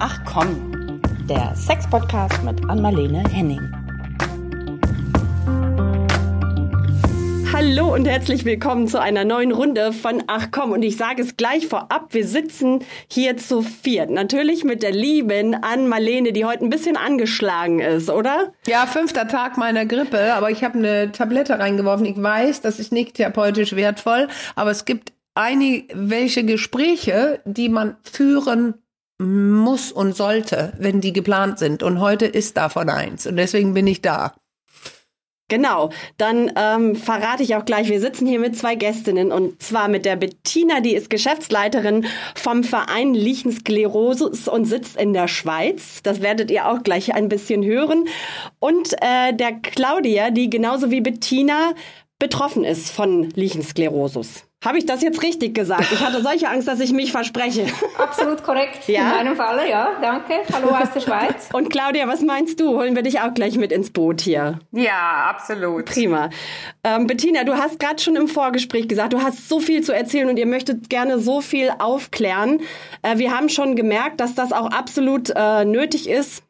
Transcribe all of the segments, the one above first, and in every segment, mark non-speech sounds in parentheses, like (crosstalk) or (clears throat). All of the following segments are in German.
Ach komm, der Sex-Podcast mit Anmalene Henning. Hallo und herzlich willkommen zu einer neuen Runde von Ach komm. Und ich sage es gleich vorab, wir sitzen hier zu viert. Natürlich mit der lieben Ann-Marlene, die heute ein bisschen angeschlagen ist, oder? Ja, fünfter Tag meiner Grippe, aber ich habe eine Tablette reingeworfen. Ich weiß, das ist nicht therapeutisch wertvoll, aber es gibt einige welche Gespräche, die man führen muss und sollte, wenn die geplant sind. Und heute ist davon eins. Und deswegen bin ich da. Genau, dann ähm, verrate ich auch gleich, wir sitzen hier mit zwei Gästinnen und zwar mit der Bettina, die ist Geschäftsleiterin vom Verein Lichensklerosis und sitzt in der Schweiz. Das werdet ihr auch gleich ein bisschen hören. Und äh, der Claudia, die genauso wie Bettina betroffen ist von Lichensklerosis. Habe ich das jetzt richtig gesagt? Ich hatte solche Angst, dass ich mich verspreche. (laughs) Absolut korrekt. Ja? In meinem Falle, ja. Danke. Hallo aus der Schweiz. Und Claudia, was meinst du? Holen wir dich auch gleich mit ins Boot hier. Ja, absolut. Prima. Ähm, Bettina, du hast gerade schon im Vorgespräch gesagt, du hast so viel zu erzählen und ihr möchtet gerne so viel aufklären. Äh, wir haben schon gemerkt, dass das auch absolut äh, nötig ist.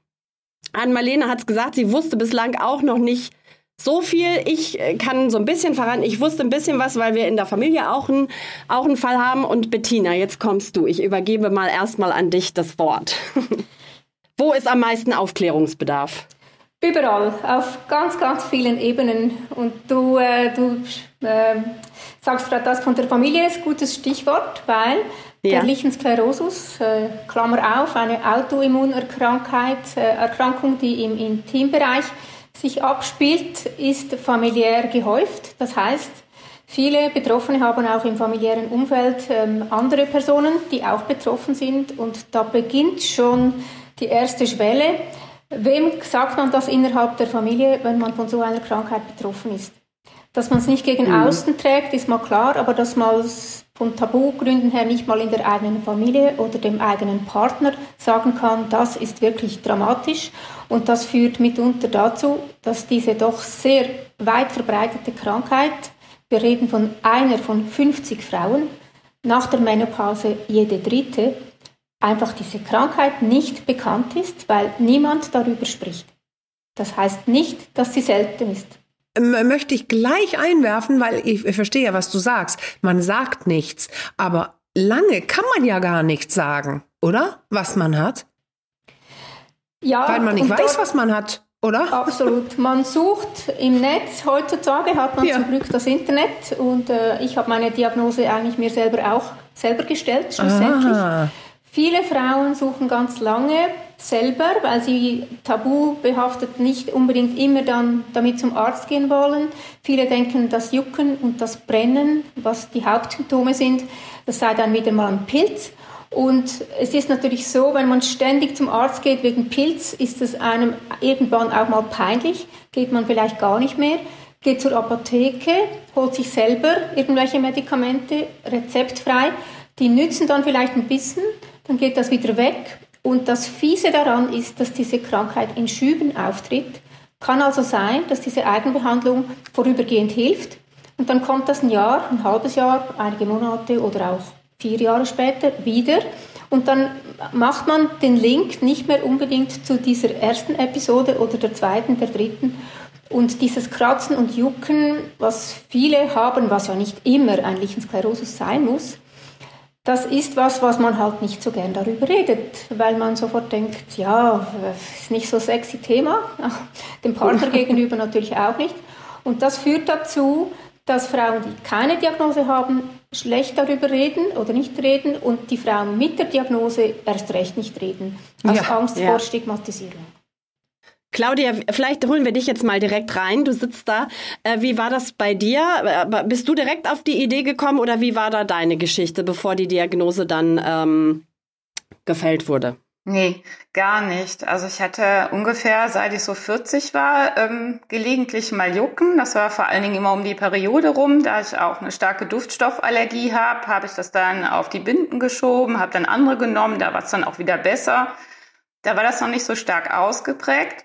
Ann-Marlene hat es gesagt, sie wusste bislang auch noch nicht, so viel. Ich äh, kann so ein bisschen verraten. Ich wusste ein bisschen was, weil wir in der Familie auch, ein, auch einen Fall haben. Und Bettina, jetzt kommst du. Ich übergebe mal erstmal an dich das Wort. (laughs) Wo ist am meisten Aufklärungsbedarf? Überall, auf ganz, ganz vielen Ebenen. Und du, äh, du äh, sagst gerade das von der Familie, ist ein gutes Stichwort, weil ja. der Lichensklerosus, äh, Klammer auf, eine Autoimmunerkrankheit, äh, Erkrankung, die im Intimbereich sich abspielt, ist familiär gehäuft. Das heißt, viele Betroffene haben auch im familiären Umfeld ähm, andere Personen, die auch betroffen sind. Und da beginnt schon die erste Schwelle. Wem sagt man das innerhalb der Familie, wenn man von so einer Krankheit betroffen ist? Dass man es nicht gegen mhm. außen trägt, ist mal klar, aber dass man es von Tabugründen her nicht mal in der eigenen Familie oder dem eigenen Partner sagen kann, das ist wirklich dramatisch. Und das führt mitunter dazu, dass diese doch sehr weit verbreitete Krankheit, wir reden von einer von 50 Frauen, nach der Menopause jede dritte, einfach diese Krankheit nicht bekannt ist, weil niemand darüber spricht. Das heißt nicht, dass sie selten ist möchte ich gleich einwerfen, weil ich, ich verstehe ja, was du sagst. Man sagt nichts, aber lange kann man ja gar nichts sagen, oder? Was man hat. Ja. Weil man nicht weiß, was man hat, oder? Absolut. Man sucht im Netz. Heutzutage hat man ja. zum Glück das Internet und äh, ich habe meine Diagnose eigentlich mir selber auch selber gestellt, schlussendlich. Ah. Viele Frauen suchen ganz lange selber, weil sie tabu behaftet nicht unbedingt immer dann damit zum Arzt gehen wollen. Viele denken, das Jucken und das Brennen, was die Hauptsymptome sind, das sei dann wieder mal ein Pilz. Und es ist natürlich so, wenn man ständig zum Arzt geht wegen Pilz, ist es einem irgendwann auch mal peinlich, geht man vielleicht gar nicht mehr, geht zur Apotheke, holt sich selber irgendwelche Medikamente rezeptfrei, die nützen dann vielleicht ein bisschen, dann geht das wieder weg. Und das Fiese daran ist, dass diese Krankheit in Schüben auftritt. Kann also sein, dass diese Eigenbehandlung vorübergehend hilft und dann kommt das ein Jahr, ein halbes Jahr, einige Monate oder auch vier Jahre später wieder. Und dann macht man den Link nicht mehr unbedingt zu dieser ersten Episode oder der zweiten, der dritten. Und dieses Kratzen und Jucken, was viele haben, was ja nicht immer ein Lichensklerosus sein muss, das ist was, was man halt nicht so gern darüber redet, weil man sofort denkt, ja, ist nicht so sexy Thema, (laughs) dem Partner gegenüber natürlich auch nicht. Und das führt dazu, dass Frauen, die keine Diagnose haben, schlecht darüber reden oder nicht reden und die Frauen mit der Diagnose erst recht nicht reden, aus ja, Angst ja. vor Stigmatisierung. Claudia, vielleicht holen wir dich jetzt mal direkt rein. Du sitzt da. Äh, wie war das bei dir? Äh, bist du direkt auf die Idee gekommen oder wie war da deine Geschichte, bevor die Diagnose dann ähm, gefällt wurde? Nee, gar nicht. Also ich hatte ungefähr, seit ich so 40 war, ähm, gelegentlich mal Jucken. Das war vor allen Dingen immer um die Periode rum. Da ich auch eine starke Duftstoffallergie habe, habe ich das dann auf die Binden geschoben, habe dann andere genommen. Da war es dann auch wieder besser. Da war das noch nicht so stark ausgeprägt.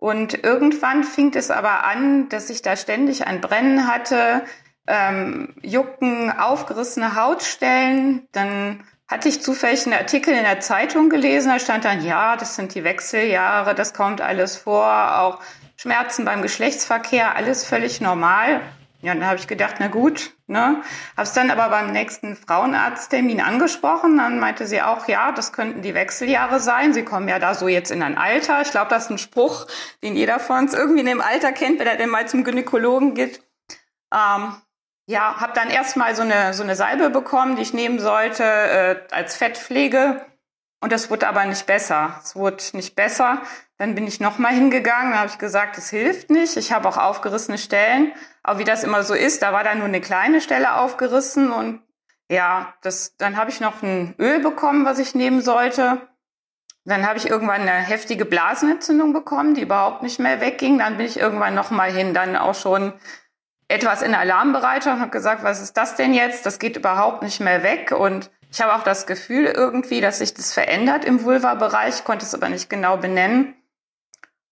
Und irgendwann fing es aber an, dass ich da ständig ein Brennen hatte, ähm, Jucken, aufgerissene Hautstellen. Dann hatte ich zufällig einen Artikel in der Zeitung gelesen, da stand dann, ja, das sind die Wechseljahre, das kommt alles vor, auch Schmerzen beim Geschlechtsverkehr, alles völlig normal. Ja, dann habe ich gedacht, na gut, ne? Habe es dann aber beim nächsten Frauenarzttermin angesprochen. Dann meinte sie auch, ja, das könnten die Wechseljahre sein. Sie kommen ja da so jetzt in ein Alter. Ich glaube, das ist ein Spruch, den jeder von uns irgendwie in dem Alter kennt, wenn er denn mal zum Gynäkologen geht. Ähm, ja, habe dann erstmal so eine so eine Salbe bekommen, die ich nehmen sollte äh, als Fettpflege. Und das wurde aber nicht besser. Es wurde nicht besser. Dann bin ich nochmal hingegangen, da habe ich gesagt, es hilft nicht. Ich habe auch aufgerissene Stellen. Aber wie das immer so ist, da war dann nur eine kleine Stelle aufgerissen und ja, das, dann habe ich noch ein Öl bekommen, was ich nehmen sollte. Dann habe ich irgendwann eine heftige Blasenentzündung bekommen, die überhaupt nicht mehr wegging. Dann bin ich irgendwann nochmal hin, dann auch schon etwas in Alarmbereitschaft und habe gesagt, was ist das denn jetzt? Das geht überhaupt nicht mehr weg und ich habe auch das Gefühl irgendwie, dass sich das verändert im Vulva-Bereich, konnte es aber nicht genau benennen.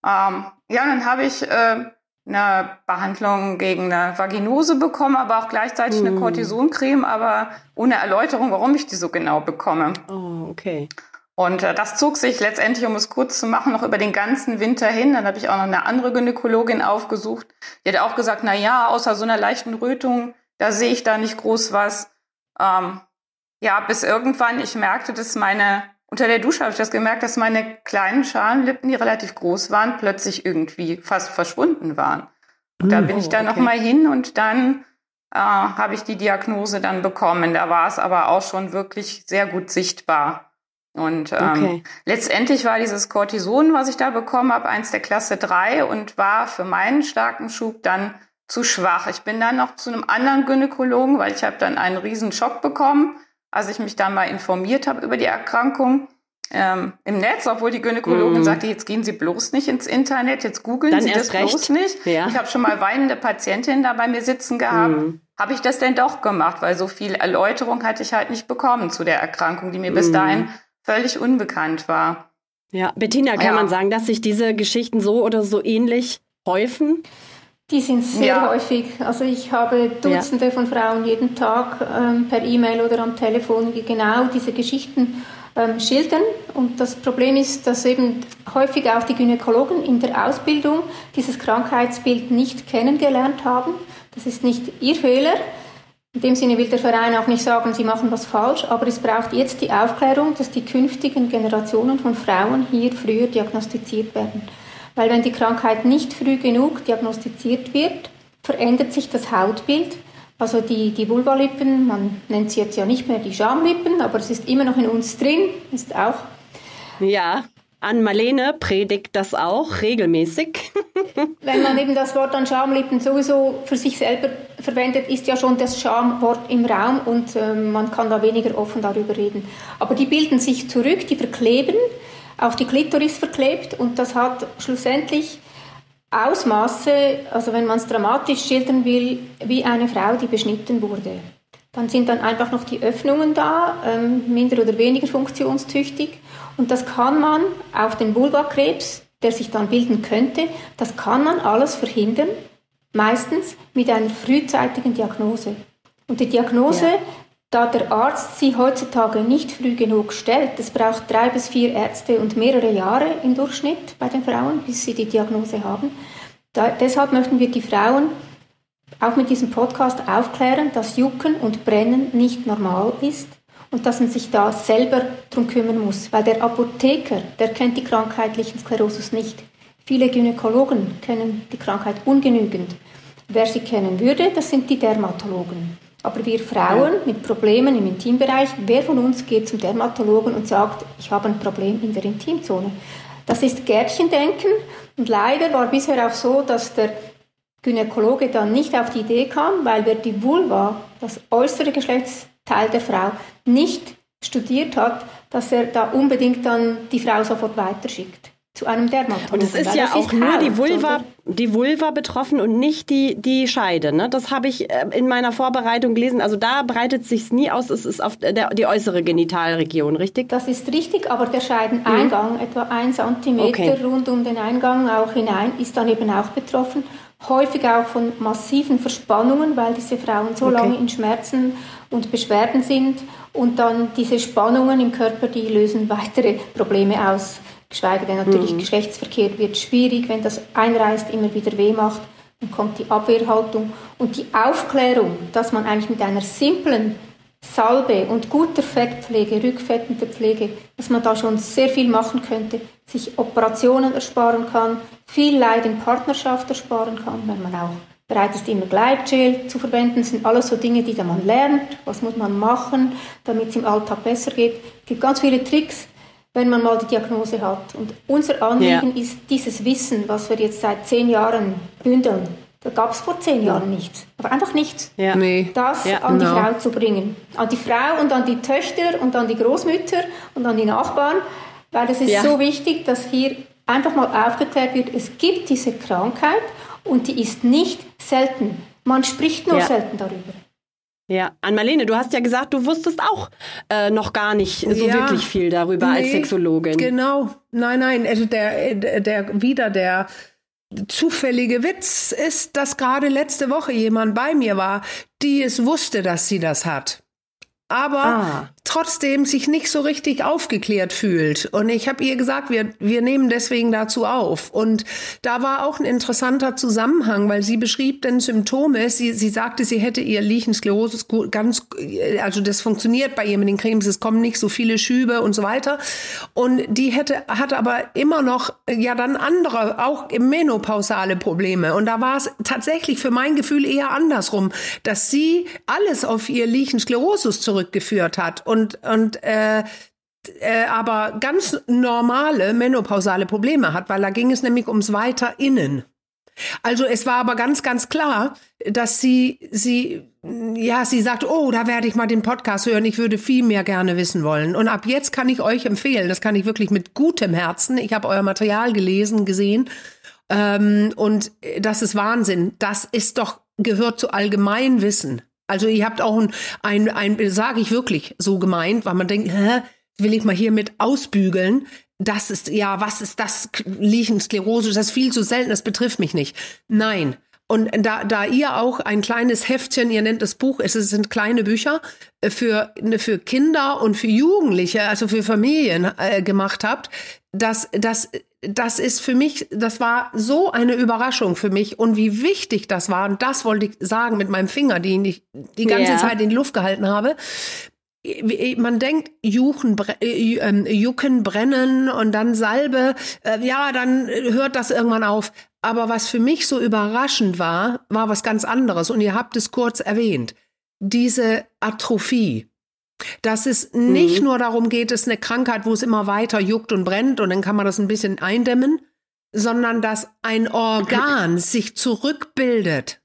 Ähm, ja, dann habe ich äh, eine Behandlung gegen eine Vaginose bekommen, aber auch gleichzeitig eine hm. Cortisoncreme, aber ohne Erläuterung, warum ich die so genau bekomme. Oh, okay. Und äh, das zog sich letztendlich, um es kurz zu machen, noch über den ganzen Winter hin. Dann habe ich auch noch eine andere Gynäkologin aufgesucht. Die hat auch gesagt, na ja, außer so einer leichten Rötung, da sehe ich da nicht groß was. Ähm, ja, bis irgendwann ich merkte, dass meine, unter der Dusche habe ich das gemerkt, dass meine kleinen Schalenlippen, die relativ groß waren, plötzlich irgendwie fast verschwunden waren. Und da bin ich dann oh, okay. nochmal hin und dann äh, habe ich die Diagnose dann bekommen. Da war es aber auch schon wirklich sehr gut sichtbar. Und ähm, okay. letztendlich war dieses Cortison, was ich da bekommen habe, eins der Klasse 3 und war für meinen starken Schub dann zu schwach. Ich bin dann noch zu einem anderen Gynäkologen, weil ich habe dann einen riesen Schock bekommen als ich mich da mal informiert habe über die Erkrankung ähm, im Netz, obwohl die Gynäkologin mm. sagte, jetzt gehen Sie bloß nicht ins Internet, jetzt googeln Dann Sie das recht. bloß nicht. Ja. Ich habe schon mal weinende Patientinnen da bei mir sitzen gehabt. Mm. Habe ich das denn doch gemacht, weil so viel Erläuterung hatte ich halt nicht bekommen zu der Erkrankung, die mir mm. bis dahin völlig unbekannt war. Ja, Bettina, kann ja. man sagen, dass sich diese Geschichten so oder so ähnlich häufen? Die sind sehr ja. häufig. Also ich habe Dutzende ja. von Frauen jeden Tag ähm, per E-Mail oder am Telefon, die genau diese Geschichten ähm, schildern. Und das Problem ist, dass eben häufig auch die Gynäkologen in der Ausbildung dieses Krankheitsbild nicht kennengelernt haben. Das ist nicht ihr Fehler. In dem Sinne will der Verein auch nicht sagen, sie machen was falsch, aber es braucht jetzt die Aufklärung, dass die künftigen Generationen von Frauen hier früher diagnostiziert werden. Weil wenn die Krankheit nicht früh genug diagnostiziert wird, verändert sich das Hautbild. Also die, die Vulvalippen, man nennt sie jetzt ja nicht mehr die Schamlippen, aber es ist immer noch in uns drin, ist auch. Ja, an Marlene predigt das auch regelmäßig. (laughs) Wenn man eben das Wort an Schamlippen sowieso für sich selber verwendet, ist ja schon das Schamwort im Raum und äh, man kann da weniger offen darüber reden. Aber die bilden sich zurück, die verkleben auf die Klitoris verklebt und das hat schlussendlich Ausmaße, also wenn man es dramatisch schildern will, wie eine Frau, die beschnitten wurde. Dann sind dann einfach noch die Öffnungen da, ähm, minder oder weniger funktionstüchtig. Und das kann man, auch den Vulvakrebs, der sich dann bilden könnte, das kann man alles verhindern, meistens mit einer frühzeitigen Diagnose. Und die Diagnose da der Arzt sie heutzutage nicht früh genug stellt, es braucht drei bis vier Ärzte und mehrere Jahre im Durchschnitt bei den Frauen, bis sie die Diagnose haben. Da, deshalb möchten wir die Frauen auch mit diesem Podcast aufklären, dass Jucken und Brennen nicht normal ist und dass man sich da selber drum kümmern muss, weil der Apotheker, der kennt die krankheitlichen Sklerosus nicht. Viele Gynäkologen kennen die Krankheit ungenügend. Wer sie kennen würde, das sind die Dermatologen. Aber wir Frauen mit Problemen im Intimbereich, wer von uns geht zum Dermatologen und sagt, ich habe ein Problem in der Intimzone? Das ist Gärtchendenken und leider war bisher auch so, dass der Gynäkologe dann nicht auf die Idee kam, weil wir die Vulva, das äußere Geschlechtsteil der Frau, nicht studiert hat, dass er da unbedingt dann die Frau sofort weiterschickt zu einem Dermatologen. Und es ist ja auch nur die Vulva, die Vulva betroffen und nicht die, die Scheide. Ne? Das habe ich äh, in meiner Vorbereitung gelesen. Also da breitet sich nie aus. Es ist auf der, die äußere Genitalregion, richtig? Das ist richtig, aber der Scheideneingang, mhm. etwa ein Zentimeter okay. rund um den Eingang auch hinein, ist dann eben auch betroffen. Häufig auch von massiven Verspannungen, weil diese Frauen so okay. lange in Schmerzen und Beschwerden sind Und dann diese Spannungen im Körper, die lösen weitere Probleme aus. Geschweige denn natürlich mhm. Geschlechtsverkehr wird schwierig, wenn das einreißt, immer wieder weh macht. Dann kommt die Abwehrhaltung und die Aufklärung, dass man eigentlich mit einer simplen Salbe und guter Fettpflege, rückfettender Pflege, dass man da schon sehr viel machen könnte, sich Operationen ersparen kann, viel Leid in Partnerschaft ersparen kann, wenn man auch bereit ist, immer Gleitgel zu verwenden, das sind alles so Dinge, die man lernt. Was muss man machen, damit es im Alltag besser geht? Es gibt ganz viele Tricks, wenn man mal die Diagnose hat. Und unser Anliegen ja. ist dieses Wissen, was wir jetzt seit zehn Jahren bündeln. Da gab es vor zehn Jahren nichts. Aber einfach nichts. Ja. Nee. Das ja. an die no. Frau zu bringen. An die Frau und an die Töchter und an die Großmütter und an die Nachbarn. Weil es ist ja. so wichtig, dass hier einfach mal aufgeklärt wird, es gibt diese Krankheit und die ist nicht selten. Man spricht nur selten darüber. Ja, an Marlene, du hast ja gesagt, du wusstest auch äh, noch gar nicht so ja, wirklich viel darüber nee, als Sexologin. Genau, nein, nein, also der, der wieder der zufällige Witz ist, dass gerade letzte Woche jemand bei mir war, die es wusste, dass sie das hat. Aber ah trotzdem sich nicht so richtig aufgeklärt fühlt. Und ich habe ihr gesagt, wir, wir nehmen deswegen dazu auf. Und da war auch ein interessanter Zusammenhang, weil sie beschrieb dann Symptome. Sie, sie sagte, sie hätte ihr Lichensklerose ganz, also das funktioniert bei ihr mit den Cremes, es kommen nicht so viele Schübe und so weiter. Und die hätte, hat aber immer noch, ja dann andere, auch menopausale Probleme. Und da war es tatsächlich für mein Gefühl eher andersrum, dass sie alles auf ihr Lichensklerosus zurückgeführt hat. Und und, und äh, äh, aber ganz normale menopausale Probleme hat, weil da ging es nämlich ums Weiter innen. Also es war aber ganz, ganz klar, dass sie, sie, ja, sie sagt, oh, da werde ich mal den Podcast hören, ich würde viel mehr gerne wissen wollen. Und ab jetzt kann ich euch empfehlen, das kann ich wirklich mit gutem Herzen. Ich habe euer Material gelesen, gesehen. Ähm, und das ist Wahnsinn. Das ist doch, gehört zu Allgemeinwissen. Also ihr habt auch ein, ein, ein sage ich wirklich so gemeint, weil man denkt, hä, will ich mal hier mit ausbügeln. Das ist, ja, was ist das? Lichensklerose, das ist viel zu selten, das betrifft mich nicht. Nein. Und da, da ihr auch ein kleines Heftchen, ihr nennt das Buch, es sind kleine Bücher äh, für, für Kinder und für Jugendliche, also für Familien äh, gemacht habt, das, das das ist für mich, das war so eine Überraschung für mich und wie wichtig das war. Und das wollte ich sagen mit meinem Finger, den ich die ganze yeah. Zeit in die Luft gehalten habe. Man denkt, Juchen, äh, ähm, Jucken brennen und dann Salbe, äh, ja, dann hört das irgendwann auf. Aber was für mich so überraschend war, war was ganz anderes. Und ihr habt es kurz erwähnt. Diese Atrophie dass es nicht mhm. nur darum geht, es ist eine Krankheit, wo es immer weiter juckt und brennt und dann kann man das ein bisschen eindämmen, sondern dass ein Organ (clears throat) sich zurückbildet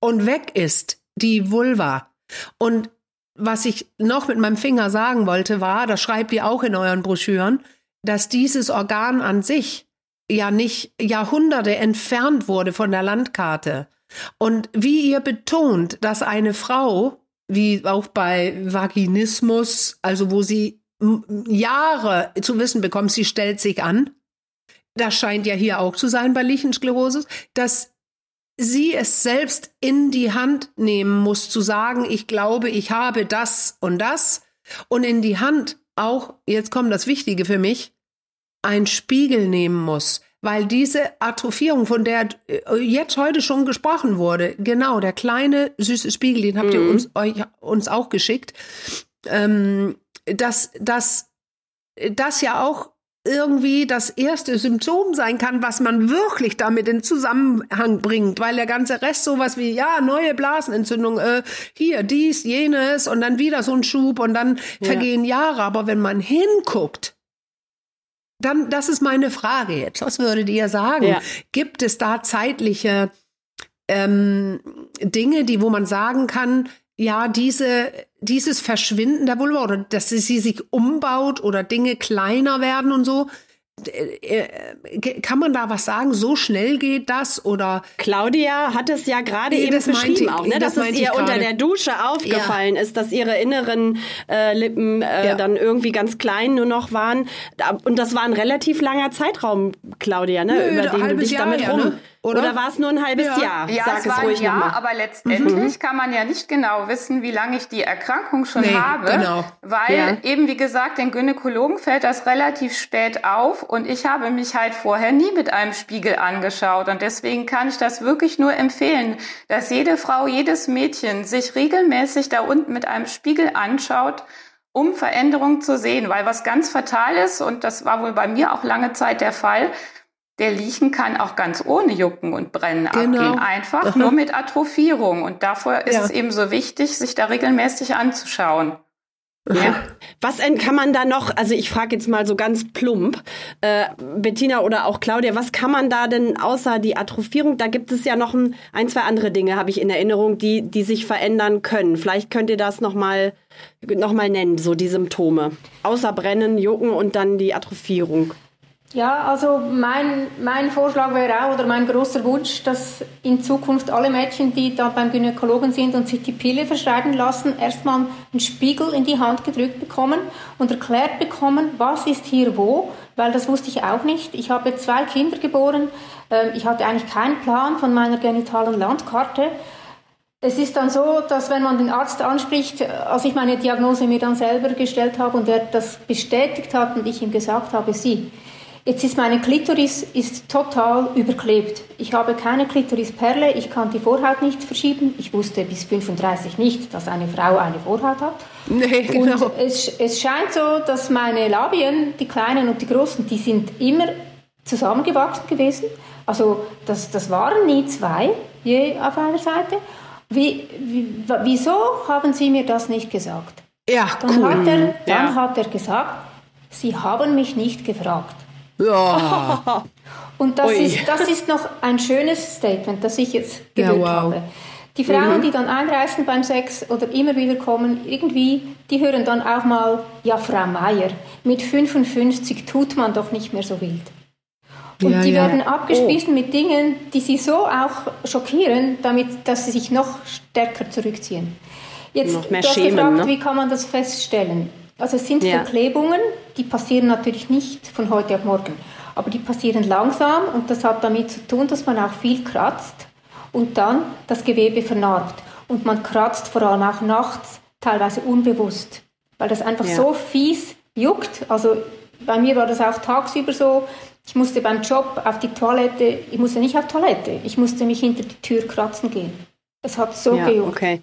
und weg ist, die Vulva. Und was ich noch mit meinem Finger sagen wollte, war, das schreibt ihr auch in euren Broschüren, dass dieses Organ an sich ja nicht Jahrhunderte entfernt wurde von der Landkarte. Und wie ihr betont, dass eine Frau wie auch bei Vaginismus, also wo sie Jahre zu wissen bekommt, sie stellt sich an. Das scheint ja hier auch zu sein bei Lichensklerosis, dass sie es selbst in die Hand nehmen muss, zu sagen, ich glaube, ich habe das und das. Und in die Hand auch, jetzt kommt das Wichtige für mich, ein Spiegel nehmen muss weil diese Atrophierung, von der äh, jetzt heute schon gesprochen wurde, genau, der kleine süße Spiegel, den habt ihr mhm. uns, euch, uns auch geschickt, ähm, dass, dass das ja auch irgendwie das erste Symptom sein kann, was man wirklich damit in Zusammenhang bringt, weil der ganze Rest sowas wie, ja, neue Blasenentzündung, äh, hier, dies, jenes und dann wieder so ein Schub und dann ja. vergehen Jahre. Aber wenn man hinguckt, dann, das ist meine Frage jetzt. Was würdet ihr sagen? Ja. Gibt es da zeitliche ähm, Dinge, die, wo man sagen kann, ja, diese, dieses Verschwinden der Vulva oder dass sie sich umbaut oder Dinge kleiner werden und so, kann man da was sagen? So schnell geht das oder? Claudia hat es ja gerade nee, eben beschrieben auch, ne? dass es ihr unter der Dusche aufgefallen ja. ist, dass ihre inneren äh, Lippen äh, ja. dann irgendwie ganz klein nur noch waren. Und das war ein relativ langer Zeitraum, Claudia, ne? Nö, über den du dich Jahr, damit rum. Ja, ne? Oder? Oder war es nur ein halbes Ja. Jahr? Ja, Sag es war ein ruhig Jahr, nochmal. aber letztendlich kann man ja nicht genau wissen, wie lange ich die Erkrankung schon Nee, habe, genau. weil Ja. eben wie gesagt, den Gynäkologen fällt das relativ spät auf und ich habe mich halt vorher nie mit einem Spiegel angeschaut und deswegen kann ich das wirklich nur empfehlen, dass jede Frau, jedes Mädchen sich regelmäßig da unten mit einem Spiegel anschaut, um Veränderungen zu sehen, weil was ganz fatal ist und das war wohl bei mir auch lange Zeit der Fall, der Liechen kann auch ganz ohne Jucken und Brennen Genau. abgehen, einfach nur mit Atrophierung. Und davor ist Ja. es eben so wichtig, sich da regelmäßig anzuschauen. Ja. Was kann man da noch, also ich frage jetzt mal so ganz plump, äh, Bettina oder auch Claudia, was kann man da denn außer die Atrophierung, da gibt es ja noch ein, ein zwei andere Dinge, habe ich in Erinnerung, die, die sich verändern können. Vielleicht könnt ihr das nochmal noch mal nennen, so die Symptome. Außer Brennen, Jucken und dann die Atrophierung. Ja, also mein, mein Vorschlag wäre auch, oder mein großer Wunsch, dass in Zukunft alle Mädchen, die da beim Gynäkologen sind und sich die Pille verschreiben lassen, erstmal einen Spiegel in die Hand gedrückt bekommen und erklärt bekommen, was ist hier wo, weil das wusste ich auch nicht. Ich habe zwei Kinder geboren, ähm, ich hatte eigentlich keinen Plan von meiner genitalen Landkarte. Es ist dann so, dass wenn man den Arzt anspricht, als ich meine Diagnose mir dann selber gestellt habe und er das bestätigt hat und ich ihm gesagt habe, sie, jetzt ist meine Klitoris ist total überklebt. Ich habe keine Klitorisperle, ich kann die Vorhaut nicht verschieben. Ich wusste bis 35 nicht, dass eine Frau eine Vorhaut hat. Nee, genau. Und es, es scheint so, dass meine Labien, die kleinen und die großen, die sind immer zusammengewachsen gewesen. Also das, das waren nie zwei je auf einer Seite. Wie, wie, wieso haben Sie mir das nicht gesagt? Ja, Dann, cool. hat, er, dann Ja. hat er gesagt, Sie haben mich nicht gefragt. Ja. (laughs) Und das Ui. ist, das ist noch ein schönes Statement, das ich jetzt Ja, gehört wow. habe. Die Frauen, die dann einreißen beim Sex oder immer wieder kommen, irgendwie, die hören dann auch mal, ja, Frau Meier, mit 55 tut man doch nicht mehr so wild. Und Ja, die ja. werden abgespiesen mit Dingen, die sie so auch schockieren, damit, dass sie sich noch stärker zurückziehen. Jetzt, Noch mehr du hast schämen, gefragt, ne? wie kann man das feststellen? Also es sind Ja. Verklebungen, die passieren natürlich nicht von heute auf morgen, aber die passieren langsam und das hat damit zu tun, dass man auch viel kratzt und dann das Gewebe vernarbt. Und man kratzt vor allem auch nachts, teilweise unbewusst, weil das einfach Ja. so fies juckt. Also bei mir war das auch tagsüber so. Ich musste beim Job auf die Toilette, ich musste nicht auf Toilette, ich musste mich hinter die Tür kratzen gehen. Es hat so Ja, gejuckt. okay.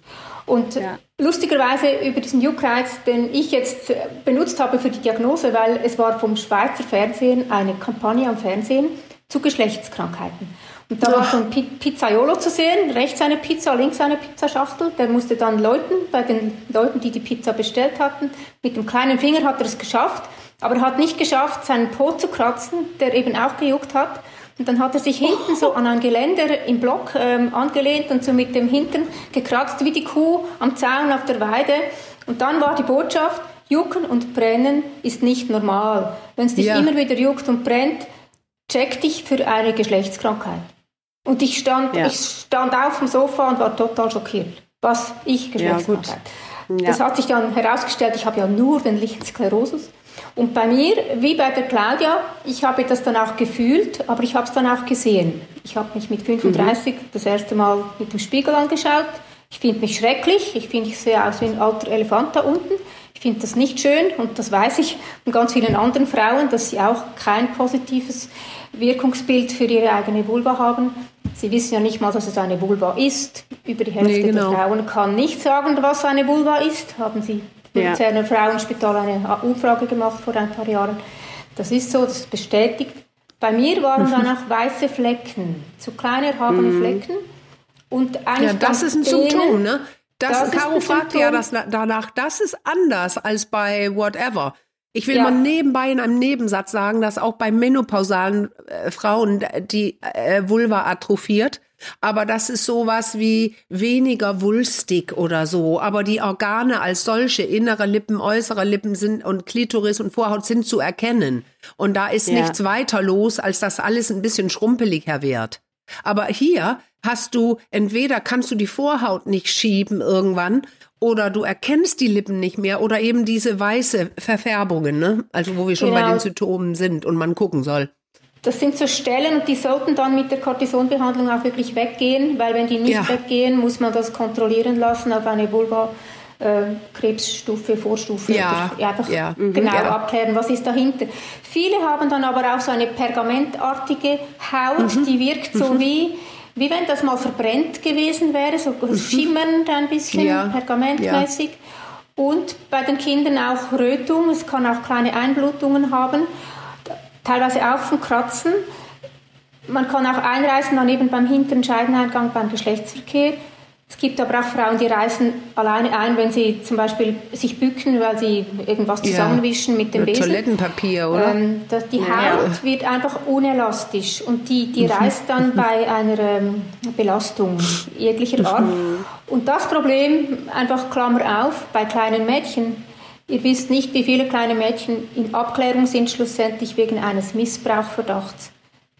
Und Ja. lustigerweise über diesen Juckreiz, den ich jetzt äh, benutzt habe für die Diagnose, weil es war vom Schweizer Fernsehen eine Kampagne am Fernsehen zu Geschlechtskrankheiten. Und da war so ein Pi Pizzaiolo zu sehen, rechts eine Pizza, links eine Pizzaschachtel. Der musste dann läuten bei den Leuten, die die Pizza bestellt hatten. Mit dem kleinen Finger hat er es geschafft, aber er hat nicht geschafft, seinen Po zu kratzen, der eben auch gejuckt hat. Und dann hat er sich hinten so an ein Geländer im Block ähm, angelehnt und so mit dem Hintern gekratzt wie die Kuh am Zaun auf der Weide. Und dann war die Botschaft, Jucken und Brennen ist nicht normal. Wenn es dich Ja. immer wieder juckt und brennt, check dich für eine Geschlechtskrankheit. Und ich stand, Ja. ich stand auf dem Sofa und war total schockiert. Was ich Geschlechtskrankheit. Ja. Das hat sich dann herausgestellt, ich habe ja nur den Lichen Sklerosus. Und bei mir, wie bei der Claudia, ich habe das dann auch gefühlt, aber ich habe es dann auch gesehen. Ich habe mich mit 35 das erste Mal mit dem Spiegel angeschaut. Ich finde mich schrecklich. Ich finde, ich sehe aus wie ein alter Elefant da unten. Ich finde das nicht schön und das weiß ich von ganz vielen anderen Frauen, dass sie auch kein positives Wirkungsbild für ihre eigene Vulva haben. Sie wissen ja nicht mal, dass es eine Vulva ist. Über die Hälfte Nee, genau. der Frauen kann nicht sagen, was eine Vulva ist. Haben Sie im Ja. Luzerner Frauenspital eine Umfrage gemacht vor ein paar Jahren. Das ist so, das bestätigt. Bei mir waren dann auch weiße Flecken, so kleine erhabene Flecken. Und eigentlich Ja, das ist ein denen- Symptom, ne? Das, Das ist Caro ein fragte ja das danach, das ist anders als bei whatever. Ich will Ja. mal nebenbei in einem Nebensatz sagen, dass auch bei menopausalen äh, Frauen die äh, Vulva atrophiert. Aber das ist sowas wie weniger wulstig oder so. Aber die Organe als solche, innere Lippen, äußere Lippen sind und Klitoris und Vorhaut sind zu erkennen. Und da ist Ja. nichts weiter los, als dass alles ein bisschen schrumpeliger wird. Aber hier hast du, entweder kannst du die Vorhaut nicht schieben irgendwann oder du erkennst die Lippen nicht mehr oder eben diese weiße Verfärbungen, ne? Also wo wir schon bei Genau. den Symptomen sind und man gucken soll. Das sind so Stellen und die sollten dann mit der Cortisonbehandlung auch wirklich weggehen, weil wenn die nicht ja. weggehen, muss man das kontrollieren lassen auf eine Vulva. Äh, Krebsstufe, Vorstufe. Ja, einfach ja. Mhm. genau ja. abklären, was ist dahinter. Viele haben dann aber auch so eine pergamentartige Haut, mhm. die wirkt so mhm. wie wie wenn das mal verbrennt gewesen wäre, so mhm. schimmernd ein bisschen, ja. pergamentmäßig. Und bei den Kindern auch Rötung, es kann auch kleine Einblutungen haben teilweise auch von Kratzen. Man kann auch einreißen, dann eben beim hinteren Scheideneingang beim Geschlechtsverkehr. Es gibt aber auch Frauen, die reißen alleine ein, wenn sie zum Beispiel sich bücken, weil sie irgendwas zusammenwischen ja, mit dem Besen. Toilettenpapier, oder? Ähm, die Haut ja. wird einfach unelastisch und die, die mhm. reißt dann bei einer ähm, Belastung jeglicher Art. Mhm. Und das Problem, einfach Klammer auf, bei kleinen Mädchen, Ihr wisst nicht, wie viele kleine Mädchen in Abklärung sind schlussendlich wegen eines Missbrauchverdachts.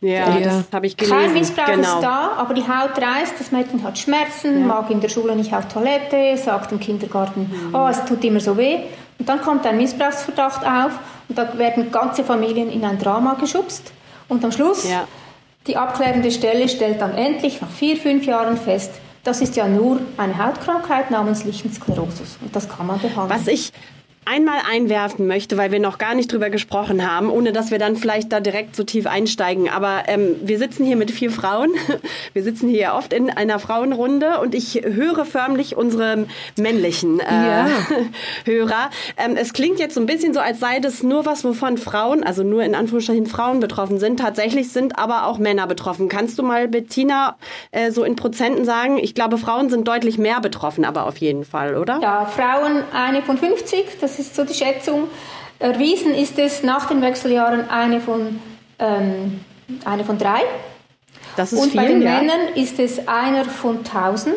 Ja, ja. das habe ich gelesen. Kein Missbrauch genau. ist da, aber die Haut reißt, das Mädchen hat Schmerzen, ja. mag in der Schule nicht auf Toilette, sagt im Kindergarten, mhm. oh, es tut immer so weh. Und dann kommt ein Missbrauchsverdacht auf und da werden ganze Familien in ein Drama geschubst. Und am Schluss, ja. die abklärende Stelle stellt dann endlich nach vier, fünf Jahren fest, das ist ja nur eine Hautkrankheit namens Lichensklerosus. Und das kann man behandeln. Was ich einmal einwerfen möchte, weil wir noch gar nicht drüber gesprochen haben, ohne dass wir dann vielleicht da direkt so tief einsteigen. Aber ähm, wir sitzen hier mit vier Frauen. (laughs) Wir sitzen hier oft in einer Frauenrunde und ich höre förmlich unsere männlichen äh, ja. (laughs) Hörer. Ähm, es klingt jetzt so ein bisschen so, als sei das nur was, wovon Frauen, also nur in Anführungsstrichen Frauen betroffen sind. Tatsächlich sind aber auch Männer betroffen. Kannst du mal, Bettina, äh, so in Prozenten sagen? Ich glaube, Frauen sind deutlich mehr betroffen, aber auf jeden Fall, oder? Ja, Frauen eine von 50, das ist so die Schätzung. Erwiesen ist es nach den Wechseljahren eine von, ähm, eine von drei. Das ist und viel, bei den ja. Männern ist es einer von 1000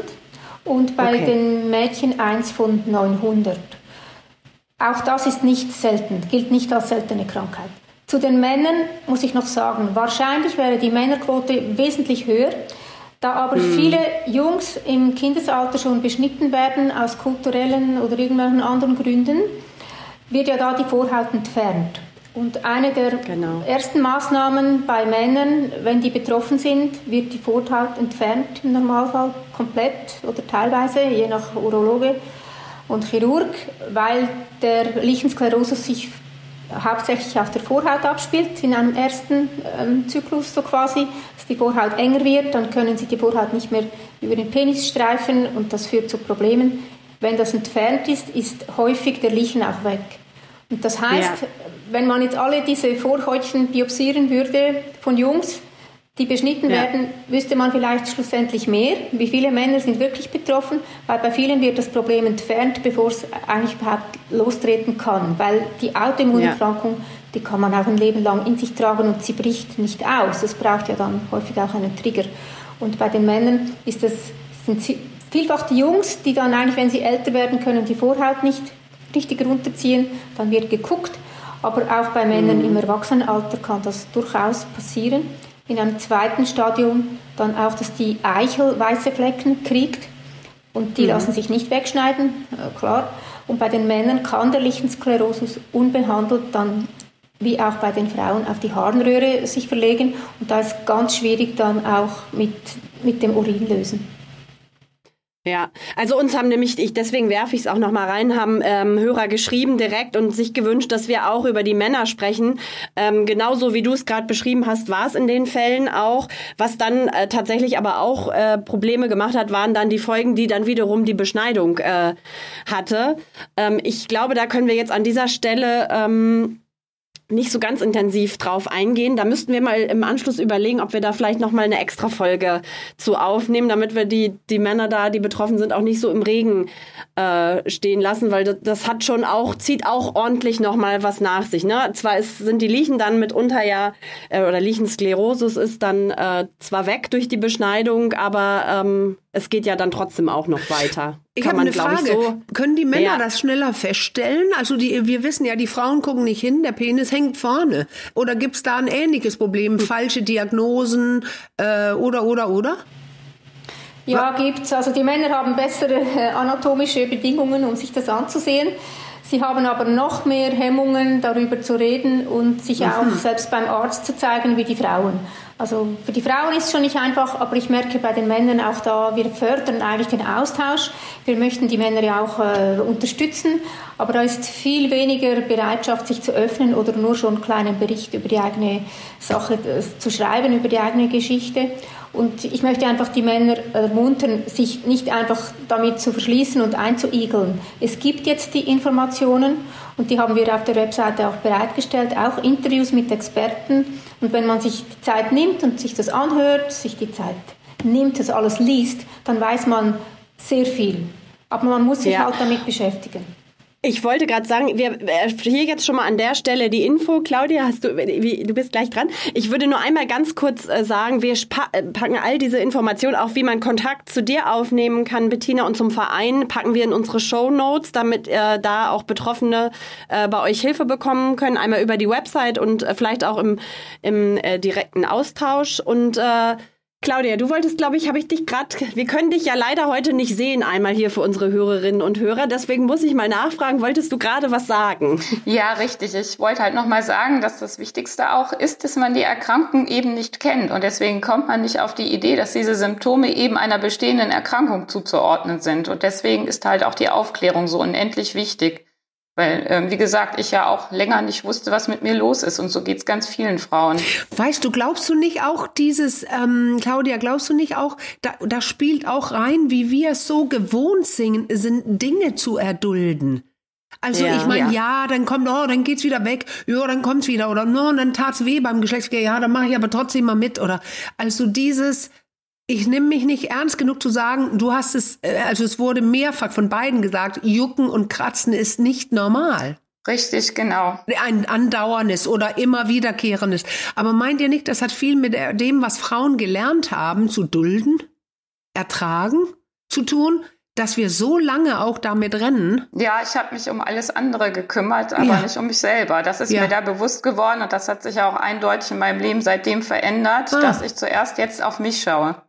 und bei okay. den Mädchen eins von 900. Auch das ist nicht selten, gilt nicht als seltene Krankheit. Zu den Männern muss ich noch sagen, wahrscheinlich wäre die Männerquote wesentlich höher. Da aber hm. viele Jungs im Kindesalter schon beschnitten werden aus kulturellen oder irgendwelchen anderen Gründen, wird ja da die Vorhaut entfernt. Und eine der genau. ersten Maßnahmen bei Männern, wenn die betroffen sind, wird die Vorhaut entfernt im Normalfall komplett oder teilweise, je nach Urologe und Chirurg, weil der Lichensklerosus sich hauptsächlich auf der Vorhaut abspielt, in einem ersten ähm, Zyklus so quasi, dass die Vorhaut enger wird, dann können sie die Vorhaut nicht mehr über den Penis streifen und das führt zu Problemen. Wenn das entfernt ist, ist häufig der Lichen auch weg. Und das heißt, ja. wenn man jetzt alle diese Vorhäutchen biopsieren würde von Jungs, die beschnitten ja. werden, wüsste man vielleicht schlussendlich mehr, wie viele Männer sind wirklich betroffen, weil bei vielen wird das Problem entfernt, bevor es eigentlich überhaupt lostreten kann, weil die Autoimmunerkrankung, ja. die kann man auch ein Leben lang in sich tragen und sie bricht nicht aus. Es braucht ja dann häufig auch einen Trigger. Und bei den Männern ist es, sind sie, vielfach die Jungs, die dann eigentlich, wenn sie älter werden, können die Vorhaut nicht richtig runterziehen, dann wird geguckt. Aber auch bei Männern mhm. im Erwachsenenalter kann das durchaus passieren in einem zweiten Stadium dann auch, dass die Eichel weiße Flecken kriegt und die mhm. lassen sich nicht wegschneiden, äh, klar. Und bei den Männern kann der Lichensklerosus unbehandelt dann wie auch bei den Frauen auf die Harnröhre sich verlegen und da ist ganz schwierig dann auch mit, mit dem Urin lösen. Ja, also uns haben nämlich, ich deswegen werfe ich es auch noch mal rein, haben ähm, Hörer geschrieben direkt und sich gewünscht, dass wir auch über die Männer sprechen. Ähm, genauso wie du es gerade beschrieben hast, war es in den Fällen auch. Was dann äh, tatsächlich aber auch äh, Probleme gemacht hat, waren dann die Folgen, die dann wiederum die Beschneidung äh, hatte. Ähm, ich glaube, da können wir jetzt an dieser Stelle ähm, nicht so ganz intensiv drauf eingehen. Da müssten wir mal im Anschluss überlegen, ob wir da vielleicht noch mal eine extra Folge zu aufnehmen, damit wir die die Männer da, die betroffen sind, auch nicht so im Regen äh, stehen lassen, weil das, das, hat schon auch zieht auch ordentlich noch mal was nach sich. Ne? Zwar ist, sind die Liechen dann mitunter ja äh, oder Liechensklerosis ist dann äh, zwar weg durch die Beschneidung, aber ähm, es geht ja dann trotzdem auch noch weiter. Ich habe eine Frage. So, Können die Männer ja. das schneller feststellen? Also die, wir wissen ja, die Frauen gucken nicht hin, der Penis hängt vorne. Oder gibt es da ein ähnliches Problem? Falsche Diagnosen äh, oder, oder, oder? Ja, gibt's. Also die Männer haben bessere äh, anatomische Bedingungen, um sich das anzusehen. Sie haben aber noch mehr Hemmungen, darüber zu reden und sich auch mhm. selbst beim Arzt zu zeigen wie die Frauen. Also für die Frauen ist es schon nicht einfach, aber ich merke bei den Männern auch da, wir fördern eigentlich den Austausch. Wir möchten die Männer ja auch äh, unterstützen, aber da ist viel weniger Bereitschaft, sich zu öffnen oder nur schon einen kleinen Bericht über die eigene Sache äh, zu schreiben, über die eigene Geschichte. Und ich möchte einfach die Männer ermuntern, sich nicht einfach damit zu verschließen und einzuigeln. Es gibt jetzt die Informationen und die haben wir auf der Webseite auch bereitgestellt, auch Interviews mit Experten. Und wenn man sich die Zeit nimmt und sich das anhört, sich die Zeit nimmt, das alles liest, dann weiß man sehr viel. Aber man muss sich ja. halt damit beschäftigen. Ich wollte gerade sagen, wir hier jetzt schon mal an der Stelle die Info. Claudia, hast du, wie, du bist gleich dran. Ich würde nur einmal ganz kurz äh, sagen, wir äh, packen all diese Informationen, auch wie man Kontakt zu dir aufnehmen kann, Bettina, und zum Verein, packen wir in unsere Show Notes, damit äh, da auch Betroffene äh, bei euch Hilfe bekommen können. Einmal über die Website und äh, vielleicht auch im, im äh, direkten Austausch. Und äh, Claudia, du wolltest, glaube ich, habe ich dich gerade, wir können dich ja leider heute nicht sehen, einmal hier für unsere Hörerinnen und Hörer. Deswegen muss ich mal nachfragen, wolltest du gerade was sagen? Ja, richtig. Ich wollte halt nochmal sagen, dass das Wichtigste auch ist, dass man die Erkrankung eben nicht kennt. Und deswegen kommt man nicht auf die Idee, dass diese Symptome eben einer bestehenden Erkrankung zuzuordnen sind. Und deswegen ist halt auch die Aufklärung so unendlich wichtig. Weil, ähm, wie gesagt, ich ja auch länger nicht wusste, was mit mir los ist. Und so geht's ganz vielen Frauen. Weißt du, glaubst du nicht auch dieses, ähm, Claudia, glaubst du nicht auch, da, da spielt auch rein, wie wir es so gewohnt sind, sind Dinge zu erdulden. Also ja, ich meine, ja. ja. dann kommt, oh, dann geht's wieder weg, ja, dann kommt's wieder oder no, dann tat's weh beim Geschlechtsverkehr, ja, dann mache ich aber trotzdem mal mit oder also dieses ich nehme mich nicht ernst genug zu sagen, du hast es, äh, also es wurde mehrfach von beiden gesagt, Jucken und Kratzen ist nicht normal. Richtig, genau. Ein andauerndes oder immer wiederkehrendes. Aber meint ihr nicht, das hat viel mit dem, was Frauen gelernt haben, zu dulden, ertragen, zu tun, dass wir so lange auch damit rennen? Ja, ich habe mich um alles andere gekümmert, aber ja. nicht um mich selber. Das ist ja. mir da bewusst geworden und das hat sich auch eindeutig in meinem Leben seitdem verändert, ah. dass ich zuerst jetzt auf mich schaue.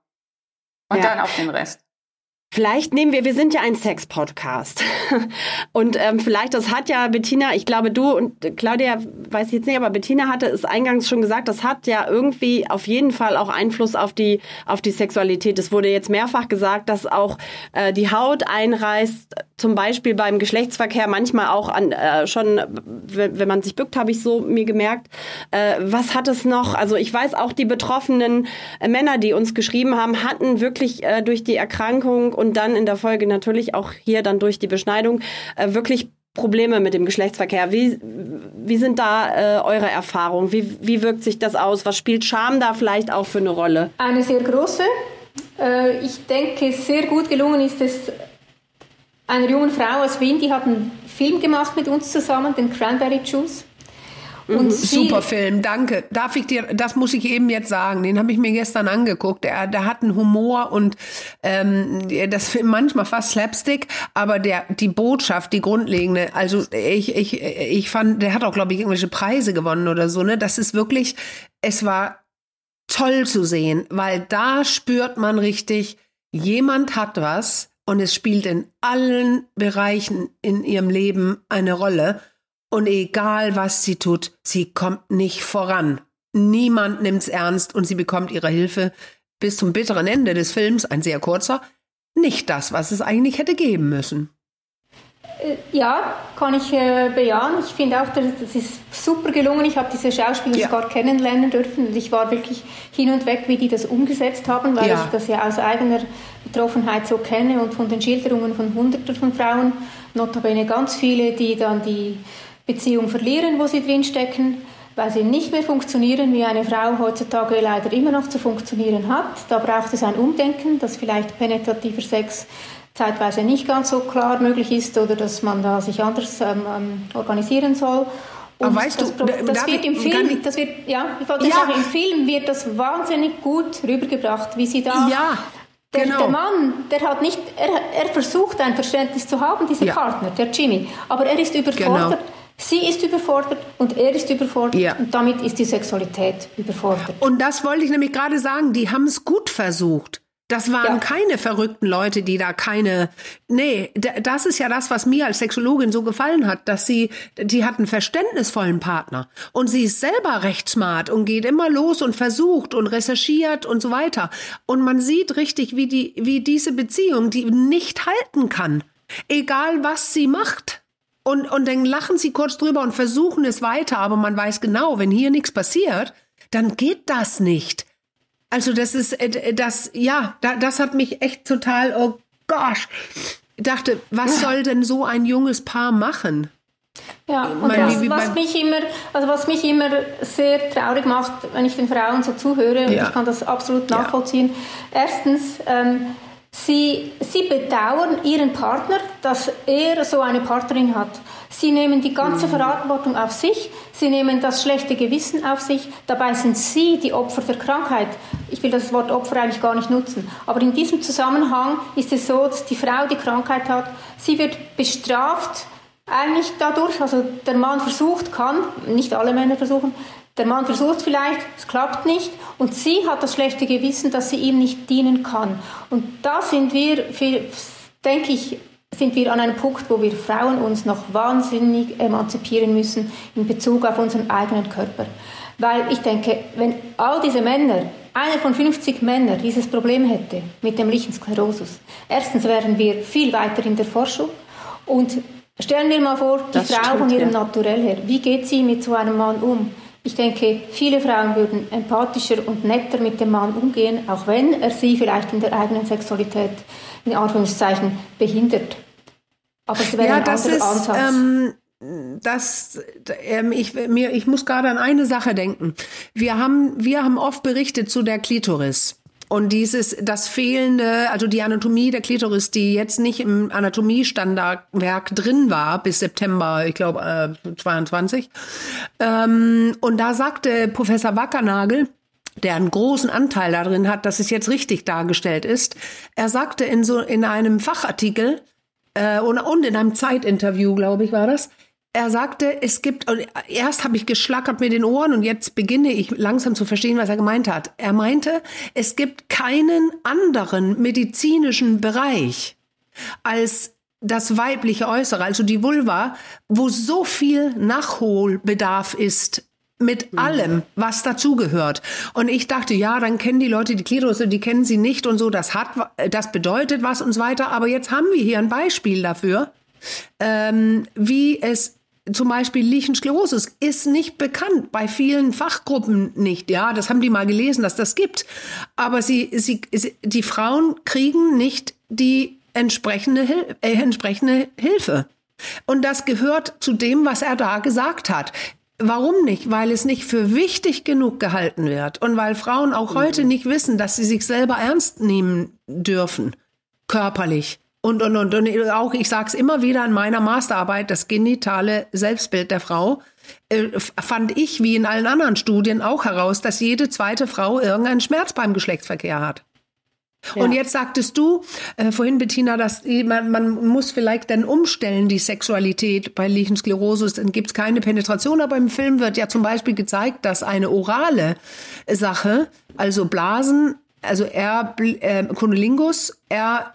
Und ja. dann auf den Rest. Vielleicht nehmen wir, wir sind ja ein Sex-Podcast. (laughs) Und ähm, vielleicht, das hat ja Bettina, ich glaube, du und Claudia, weiß ich jetzt nicht, aber Bettina hatte es eingangs schon gesagt, das hat ja irgendwie auf jeden Fall auch Einfluss auf die, auf die Sexualität. Es wurde jetzt mehrfach gesagt, dass auch äh, die Haut einreißt, zum Beispiel beim Geschlechtsverkehr, manchmal auch an, äh, schon, wenn, man sich bückt, habe ich so mir gemerkt. Äh, was hat es noch? Also ich weiß auch, die betroffenen Männer, die uns geschrieben haben, hatten wirklich äh, durch die Erkrankung und dann in der Folge natürlich auch hier dann durch die Beschneidung äh, wirklich Probleme mit dem Geschlechtsverkehr. Wie, wie sind da äh, eure Erfahrungen? Wie, wie wirkt sich das aus? Was spielt Scham da vielleicht auch für eine Rolle? Eine sehr große. Äh, ich denke, sehr gut gelungen ist es einer jungen Frau aus Wien, die hat einen Film gemacht mit uns zusammen, den Cranberry Juice. Und mhm. Super Film, danke. Darf ich dir, das muss ich eben jetzt sagen, den habe ich mir gestern angeguckt. Der, der hat einen Humor und ähm, das manchmal fast Slapstick, aber der die Botschaft, die grundlegende, also ich, ich, ich fand, der hat auch, glaube ich, irgendwelche Preise gewonnen oder so, ne? Das ist wirklich, es war toll zu sehen, weil da spürt man richtig, jemand hat was und es spielt in allen Bereichen in ihrem Leben eine Rolle. Und egal was sie tut, sie kommt nicht voran. Niemand nimmt's ernst und sie bekommt ihre Hilfe bis zum bitteren Ende des Films, ein sehr kurzer, nicht das, was es eigentlich hätte geben müssen. Äh, ja, kann ich äh, bejahen. Ich finde auch, das ist super gelungen. Ich habe diese Schauspieler ja. sogar kennenlernen dürfen und ich war wirklich hin und weg, wie die das umgesetzt haben, weil ja. ich das ja aus eigener Betroffenheit so kenne und von den Schilderungen von Hunderten von Frauen, notabene ganz viele, die dann die Beziehung verlieren, wo sie drinstecken, weil sie nicht mehr funktionieren, wie eine Frau heutzutage leider immer noch zu funktionieren hat. Da braucht es ein Umdenken, dass vielleicht penetrativer Sex zeitweise nicht ganz so klar möglich ist oder dass man da sich anders ähm, ähm organisieren soll. Und Aber weißt das, du, das wird im Film, das wird, ja, ich wollte ja. sagen, im Film wird das wahnsinnig gut rübergebracht, wie sie da ja. Der, genau. der, Mann, der hat nicht, er, er versucht ein Verständnis zu haben, dieser ja. Partner, der Jimmy, aber er ist überfordert. Genau. Sie ist überfordert und er ist überfordert ja. und damit ist die Sexualität überfordert. Und das wollte ich nämlich gerade sagen, die haben es gut versucht. Das waren ja. keine verrückten Leute, die da keine. Nee, das ist ja das, was mir als Sexologin so gefallen hat, dass sie, die hat einen verständnisvollen Partner und sie ist selber recht smart und geht immer los und versucht und recherchiert und so weiter. Und man sieht richtig, wie die, wie diese Beziehung, die nicht halten kann, egal was sie macht. Und, und dann lachen sie kurz drüber und versuchen es weiter, aber man weiß genau, wenn hier nichts passiert, dann geht das nicht. Also das ist, äh, das, ja, das hat mich echt total, oh gosh, dachte, was soll denn so ein junges Paar machen? Ja, und meine, das, was mich immer, also was mich immer sehr traurig macht, wenn ich den Frauen so zuhöre, ja. ich kann das absolut nachvollziehen. Ja. Erstens, ähm, Sie, sie bedauern ihren Partner, dass er so eine Partnerin hat. Sie nehmen die ganze mhm. Verantwortung auf sich, sie nehmen das schlechte Gewissen auf sich, dabei sind sie die Opfer der Krankheit. Ich will das Wort Opfer eigentlich gar nicht nutzen, aber in diesem Zusammenhang ist es so, dass die Frau die Krankheit hat, sie wird bestraft, eigentlich dadurch, also der Mann versucht, kann, nicht alle Männer versuchen, der Mann versucht vielleicht, es klappt nicht und sie hat das schlechte Gewissen, dass sie ihm nicht dienen kann. Und da sind wir, denke ich, sind wir an einem Punkt, wo wir Frauen uns noch wahnsinnig emanzipieren müssen in Bezug auf unseren eigenen Körper. Weil ich denke, wenn all diese Männer, einer von 50 Männern dieses Problem hätte mit dem Lichensklerosus, erstens wären wir viel weiter in der Forschung und stellen wir mal vor, die das Frau stimmt, von ihrem ja. Naturell her, wie geht sie mit so einem Mann um? Ich denke, viele Frauen würden empathischer und netter mit dem Mann umgehen, auch wenn er sie vielleicht in der eigenen Sexualität in Anführungszeichen behindert. Aber es wäre ja, ein das anderer ist, Ansatz. Ähm das, ähm, ich, mir, ich muss gerade an eine Sache denken. Wir haben, wir haben oft berichtet zu der Klitoris. Und dieses, das fehlende, also die Anatomie der Klitoris, die jetzt nicht im Anatomie-Standardwerk drin war bis September, ich glaube, äh, 22. Ähm, und da sagte Professor Wackernagel, der einen großen Anteil darin hat, dass es jetzt richtig dargestellt ist. Er sagte in so in einem Fachartikel äh, und, und in einem Zeitinterview, glaube ich, war das, er sagte, es gibt, erst habe ich geschlackert mit den Ohren und jetzt beginne ich langsam zu verstehen, was er gemeint hat. Er meinte, es gibt keinen anderen medizinischen Bereich als das weibliche Äußere, also die Vulva, wo so viel Nachholbedarf ist mit mhm. allem, was dazugehört. Und ich dachte, ja, dann kennen die Leute die Klitoris und die kennen sie nicht und so, das hat, das bedeutet was und so weiter. Aber jetzt haben wir hier ein Beispiel dafür, ähm, wie es zum Beispiel Lichensklerosis ist nicht bekannt, bei vielen Fachgruppen nicht. Ja, das haben die mal gelesen, dass das gibt. Aber sie, sie, sie die Frauen kriegen nicht die entsprechende, Hil äh, entsprechende Hilfe. Und das gehört zu dem, was er da gesagt hat. Warum nicht? Weil es nicht für wichtig genug gehalten wird und weil Frauen auch heute nicht wissen, dass sie sich selber ernst nehmen dürfen, körperlich. Und, und, und, und auch, ich sage es immer wieder in meiner Masterarbeit, das genitale Selbstbild der Frau, äh, fand ich, wie in allen anderen Studien, auch heraus, dass jede zweite Frau irgendeinen Schmerz beim Geschlechtsverkehr hat. Ja. Und jetzt sagtest du äh, vorhin, Bettina, dass man, man muss vielleicht dann umstellen, die Sexualität bei Lichensklerosis. Dann gibt's keine Penetration, aber im Film wird ja zum Beispiel gezeigt, dass eine orale Sache, also Blasen, also er, äh, Kunolingus, er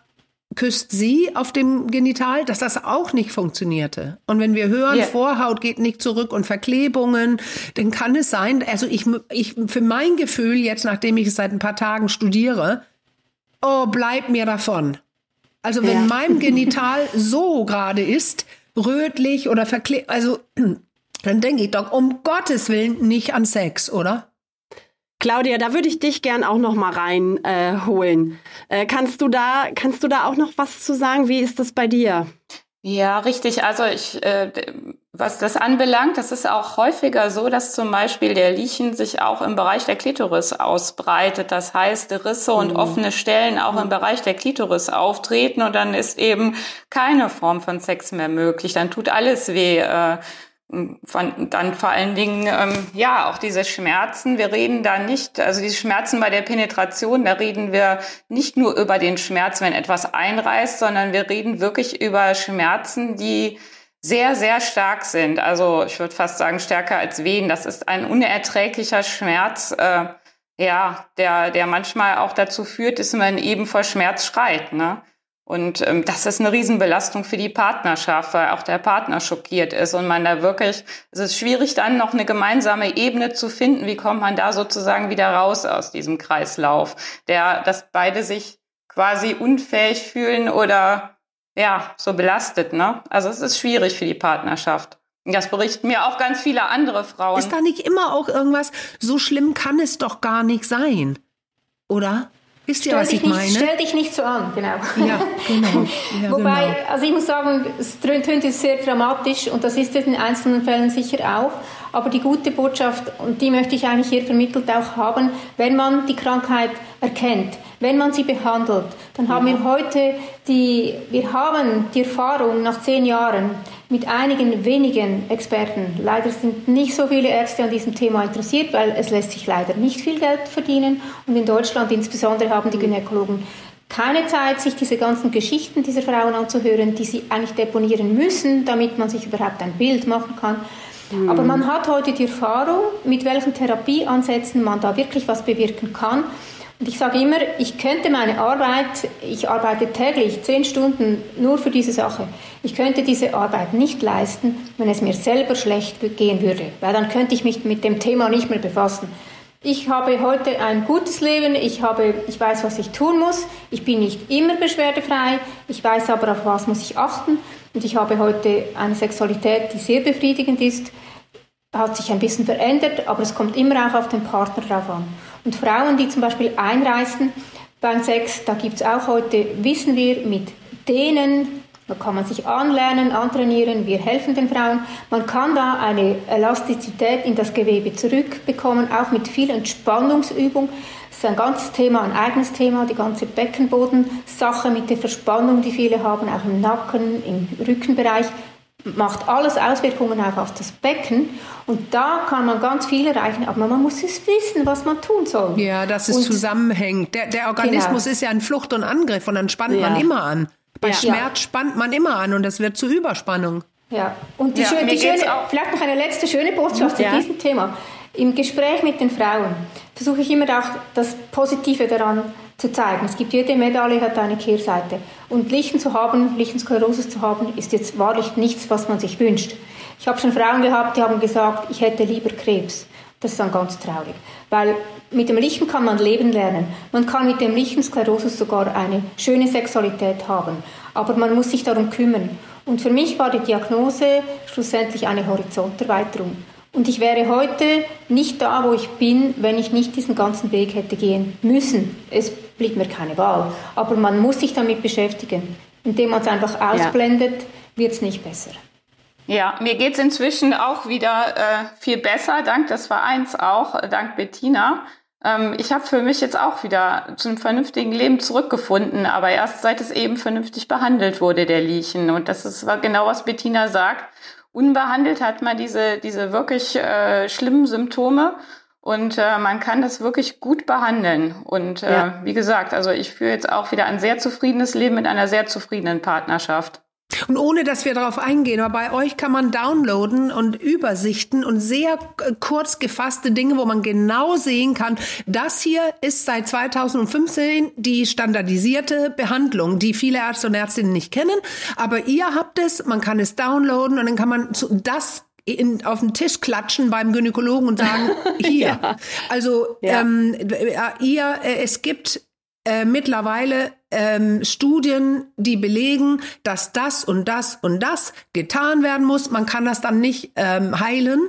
küsst sie auf dem Genital, dass das auch nicht funktionierte. Und wenn wir hören, yeah. Vorhaut geht nicht zurück und Verklebungen, dann kann es sein, also ich, ich, für mein Gefühl jetzt, nachdem ich es seit ein paar Tagen studiere, oh, bleib mir davon. Also wenn ja. mein (laughs) Genital so gerade ist, rötlich oder verklebt, also (clears throat) dann denke ich doch um Gottes Willen nicht an Sex, oder? Claudia, da würde ich dich gern auch noch mal reinholen. Äh, äh, kannst du da, kannst du da auch noch was zu sagen? Wie ist das bei dir? Ja, richtig. Also ich, äh, was das anbelangt, das ist auch häufiger so, dass zum Beispiel der Lichen sich auch im Bereich der Klitoris ausbreitet. Das heißt, Risse und mhm. offene Stellen auch im Bereich der Klitoris auftreten und dann ist eben keine Form von Sex mehr möglich. Dann tut alles weh. Äh, dann vor allen Dingen, ähm, ja, auch diese Schmerzen. Wir reden da nicht, also die Schmerzen bei der Penetration, da reden wir nicht nur über den Schmerz, wenn etwas einreißt, sondern wir reden wirklich über Schmerzen, die sehr, sehr stark sind. Also ich würde fast sagen, stärker als Wehen. Das ist ein unerträglicher Schmerz. Äh, ja, der, der manchmal auch dazu führt, dass man eben vor Schmerz schreit, ne? Und ähm, das ist eine Riesenbelastung für die Partnerschaft, weil auch der Partner schockiert ist und man da wirklich, es ist schwierig dann noch eine gemeinsame Ebene zu finden. Wie kommt man da sozusagen wieder raus aus diesem Kreislauf, der, dass beide sich quasi unfähig fühlen oder ja, so belastet, ne? Also es ist schwierig für die Partnerschaft. Das berichten mir auch ganz viele andere Frauen. Ist da nicht immer auch irgendwas, so schlimm kann es doch gar nicht sein, oder? Wisst ihr, was ich nicht, meine? Stell dich nicht so an, genau. Ja, genau. (laughs) Ja, Wobei, genau. also ich muss sagen, es tönt jetzt sehr dramatisch und das ist es in einzelnen Fällen sicher auch. Aber die gute Botschaft, und die möchte ich eigentlich hier vermittelt auch haben, wenn man die Krankheit erkennt, wenn man sie behandelt, dann haben wir heute die, wir haben die Erfahrung nach zehn Jahren mit einigen wenigen Experten. Leider sind nicht so viele Ärzte an diesem Thema interessiert, weil es lässt sich leider nicht viel Geld verdienen. Und in Deutschland insbesondere haben die Gynäkologen keine Zeit, sich diese ganzen Geschichten dieser Frauen anzuhören, die sie eigentlich deponieren müssen, damit man sich überhaupt ein Bild machen kann. Aber man hat heute die Erfahrung, mit welchen Therapieansätzen man da wirklich was bewirken kann. Und ich sage immer, ich könnte meine Arbeit, ich arbeite täglich zehn Stunden nur für diese Sache. Ich könnte diese Arbeit nicht leisten, wenn es mir selber schlecht gehen würde, weil dann könnte ich mich mit dem Thema nicht mehr befassen. Ich habe heute ein gutes Leben, ich, habe, ich weiß, was ich tun muss, ich bin nicht immer beschwerdefrei, ich weiß aber, auf was muss ich achten. Und ich habe heute eine Sexualität, die sehr befriedigend ist, hat sich ein bisschen verändert, aber es kommt immer auch auf den Partner drauf an. Und Frauen, die zum Beispiel einreißen beim Sex, da gibt es auch heute, wissen wir, mit denen, da kann man sich anlernen, antrainieren, wir helfen den Frauen. Man kann da eine Elastizität in das Gewebe zurückbekommen, auch mit viel Entspannungsübung. Das ist ein ganzes Thema, ein eigenes Thema, die ganze Beckenbodensache mit der Verspannung, die viele haben, auch im Nacken, im Rückenbereich macht alles Auswirkungen auch auf das Becken und da kann man ganz viel erreichen, aber man muss es wissen, was man tun soll. Ja, dass es und zusammenhängt. Der, der Organismus Genau. ist ja ein Flucht und Angriff und dann spannt Ja. man immer an. Bei Ja. Schmerz spannt man immer an und das wird zu Überspannung. Ja, und die, Ja, schöne, die schöne, auch- vielleicht noch eine letzte schöne Botschaft Ja. zu diesem Thema. Im Gespräch mit den Frauen versuche ich immer auch das Positive daran zu zeigen. Es gibt jede Medaille hat eine Kehrseite. Und Lichten zu haben, Lichensklerose zu haben, ist jetzt wahrlich nichts, was man sich wünscht. Ich habe schon Frauen gehabt, die haben gesagt, ich hätte lieber Krebs. Das ist dann ganz traurig. Weil mit dem Lichten kann man leben lernen. Man kann mit dem Lichensklerose sogar eine schöne Sexualität haben. Aber man muss sich darum kümmern. Und für mich war die Diagnose schlussendlich eine Horizonterweiterung. Und ich wäre heute nicht da, wo ich bin, wenn ich nicht diesen ganzen Weg hätte gehen müssen. Es blieb mir keine Wahl. Aber man muss sich damit beschäftigen. Indem man es einfach ausblendet, wird es nicht besser. Ja, mir geht's inzwischen auch wieder äh, viel besser, dank des Vereins auch, äh, dank Bettina. Ähm, ich habe für mich jetzt auch wieder zu einem vernünftigen Leben zurückgefunden, aber erst seit es eben vernünftig behandelt wurde, der Liechen. Und das ist genau, was Bettina sagt. Unbehandelt hat man diese, diese wirklich äh, schlimmen Symptome und äh, man kann das wirklich gut behandeln. Und äh, Ja. wie gesagt, also ich führe jetzt auch wieder ein sehr zufriedenes Leben mit einer sehr zufriedenen Partnerschaft. Und ohne dass wir darauf eingehen, aber bei euch kann man downloaden und Übersichten und sehr äh, kurz gefasste Dinge, wo man genau sehen kann, das hier ist seit 2015 die standardisierte Behandlung, die viele Ärzte und Ärztinnen nicht kennen. Aber ihr habt es, man kann es downloaden und dann kann man zu, das in, auf den Tisch klatschen beim Gynäkologen und sagen, (laughs) hier. Also Ja. ähm, äh, ihr, äh, es gibt äh, mittlerweile ähm, Studien, die belegen, dass das und das und das getan werden muss. Man kann das dann nicht ähm, heilen,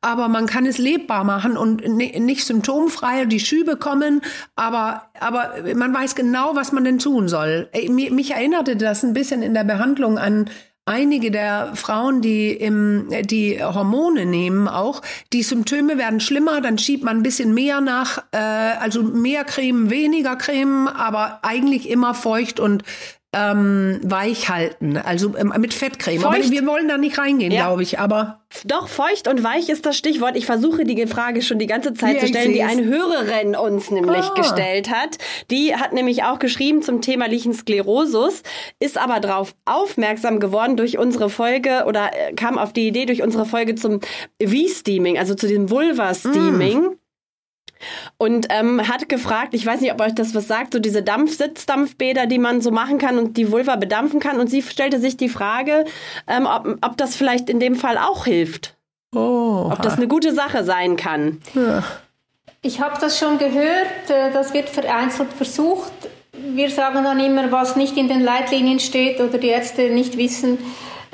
aber man kann es lebbar machen und ni- nicht symptomfrei die Schübe kommen, aber, aber man weiß genau, was man denn tun soll. Ey, mi- Mich erinnerte das ein bisschen in der Behandlung an einige der Frauen, die im, die Hormone nehmen auch, die Symptome werden schlimmer, dann schiebt man ein bisschen mehr nach, äh, also mehr Creme, weniger Creme, aber eigentlich immer feucht und ähm, weich halten, also ähm, mit Fettcreme. Aber wir wollen da nicht reingehen, Ja. glaube ich, aber Doch, feucht und weich ist das Stichwort. Ich versuche die Frage schon die ganze Zeit Ja, zu stellen, die eine Hörerin uns nämlich Ah. gestellt hat. Die hat nämlich auch geschrieben zum Thema Lichensklerosus, ist aber darauf aufmerksam geworden durch unsere Folge oder äh, kam auf die Idee durch unsere Folge zum V-Steaming, also zu diesem Vulva-Steaming. Und ähm, hat gefragt, ich weiß nicht, ob euch das was sagt, so diese Dampf-Sitzdampfbäder, die man so machen kann und die Vulva bedampfen kann. Und sie stellte sich die Frage, ähm, ob, ob das vielleicht in dem Fall auch hilft. Oh. Ob das eine gute Sache sein kann. Ja. Ich habe das schon gehört, äh, das wird vereinzelt versucht. Wir sagen dann immer, was nicht in den Leitlinien steht oder die Ärzte nicht wissen,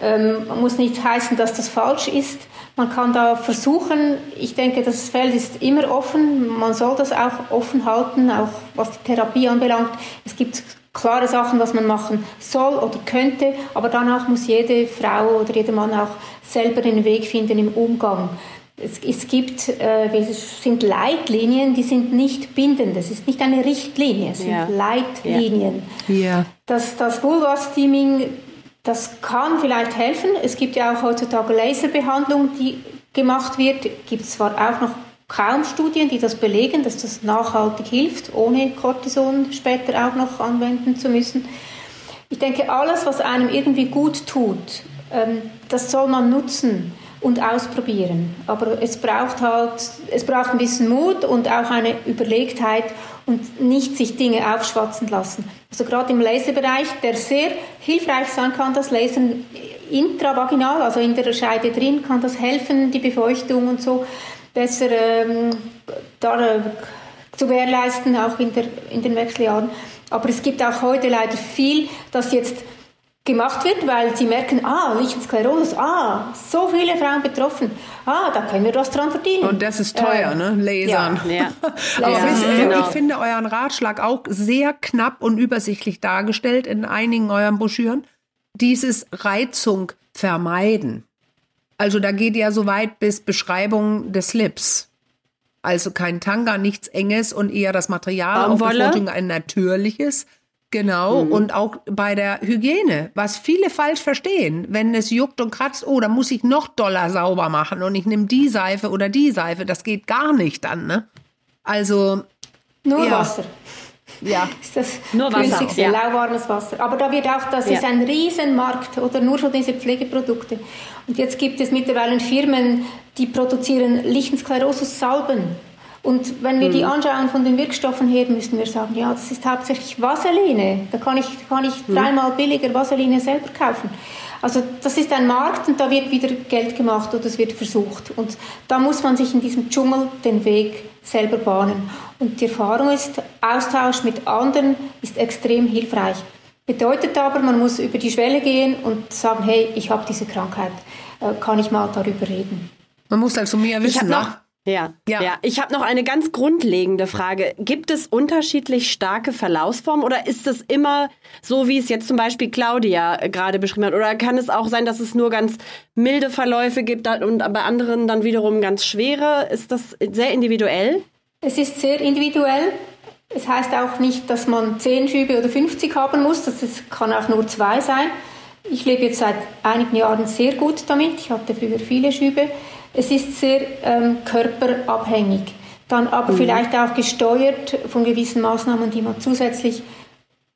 ähm, muss nicht heißen, dass das falsch ist. Man kann da versuchen, ich denke, das Feld ist immer offen, man soll das auch offen halten, auch was die Therapie anbelangt. Es gibt klare Sachen, was man machen soll oder könnte, aber danach muss jede Frau oder jeder Mann auch selber den Weg finden im Umgang. Es, es gibt, äh, es sind Leitlinien, die sind nicht bindend. Es ist nicht eine Richtlinie, es sind ja. Leitlinien. Ja. Das, das Vulva-Steaming das kann vielleicht helfen. Es gibt ja auch heutzutage Laserbehandlung, die gemacht wird. Gibt es zwar auch noch kaum Studien, die das belegen, dass das nachhaltig hilft, ohne Cortison später auch noch anwenden zu müssen. Ich denke, alles, was einem irgendwie gut tut, ähm, das soll man nutzen und ausprobieren. Aber es braucht halt, es braucht ein bisschen Mut und auch eine Überlegtheit und nicht sich Dinge aufschwatzen lassen. Also gerade im Laserbereich, der sehr hilfreich sein kann, das Lasern intravaginal, also in der Scheide drin, kann das helfen, die Befeuchtung und so besser ähm, da, äh, zu gewährleisten, auch in, der, in den Wechseljahren. Aber es gibt auch heute leider viel, das jetzt gemacht wird, weil sie merken, ah, Lichensklerose, ah, so viele Frauen betroffen, ah, da können wir was dran verdienen. Und das ist teuer, äh, ne? Lasern. Ja. ja. (laughs) Aber ja, genau. ich finde euren Ratschlag auch sehr knapp und übersichtlich dargestellt in einigen euren Broschüren. Dieses Reizung vermeiden. Also da geht ja so weit bis Beschreibung des Slips. Also kein Tanga, nichts Enges und eher das Material Baumwolle. auf ein natürliches. Genau, mhm. und auch bei der Hygiene, was viele falsch verstehen, wenn es juckt und kratzt, oh, da muss ich noch doller sauber machen und ich nehme die Seife oder die Seife, das geht gar nicht dann, ne? Also. Nur ja. Wasser. Ja. Ist das Nur Wasser, ja. lauwarmes Wasser. Aber da wird auch, das ja. ist ein Riesenmarkt oder nur schon diese Pflegeprodukte. Und jetzt gibt es mittlerweile Firmen, die produzieren Lichensklerosus-Salben. Und wenn wir mhm. die anschauen von den Wirkstoffen her, müssen wir sagen, ja, das ist hauptsächlich Vaseline. Da kann ich, kann ich mhm. dreimal billiger Vaseline selber kaufen. Also das ist ein Markt und da wird wieder Geld gemacht oder es wird versucht. Und da muss man sich in diesem Dschungel den Weg selber bahnen. Und die Erfahrung ist, Austausch mit anderen ist extrem hilfreich. Bedeutet aber, man muss über die Schwelle gehen und sagen, hey, ich habe diese Krankheit, äh, kann ich mal darüber reden. Man muss also mehr wissen. Ich ja, ja. ja. Ich habe noch eine ganz grundlegende Frage. Gibt es unterschiedlich starke Verlaufsformen oder ist es immer so, wie es jetzt zum Beispiel Claudia äh, gerade beschrieben hat? Oder kann es auch sein, dass es nur ganz milde Verläufe gibt und bei anderen dann wiederum ganz schwere? Ist das sehr individuell? Es ist sehr individuell. Es heißt auch nicht, dass man 10 Schübe oder 50 haben muss. Das kann auch nur zwei sein. Ich lebe jetzt seit einigen Jahren sehr gut damit. Ich hatte früher viele Schübe. Es ist sehr ähm, körperabhängig, dann aber mhm. vielleicht auch gesteuert von gewissen Maßnahmen, die man zusätzlich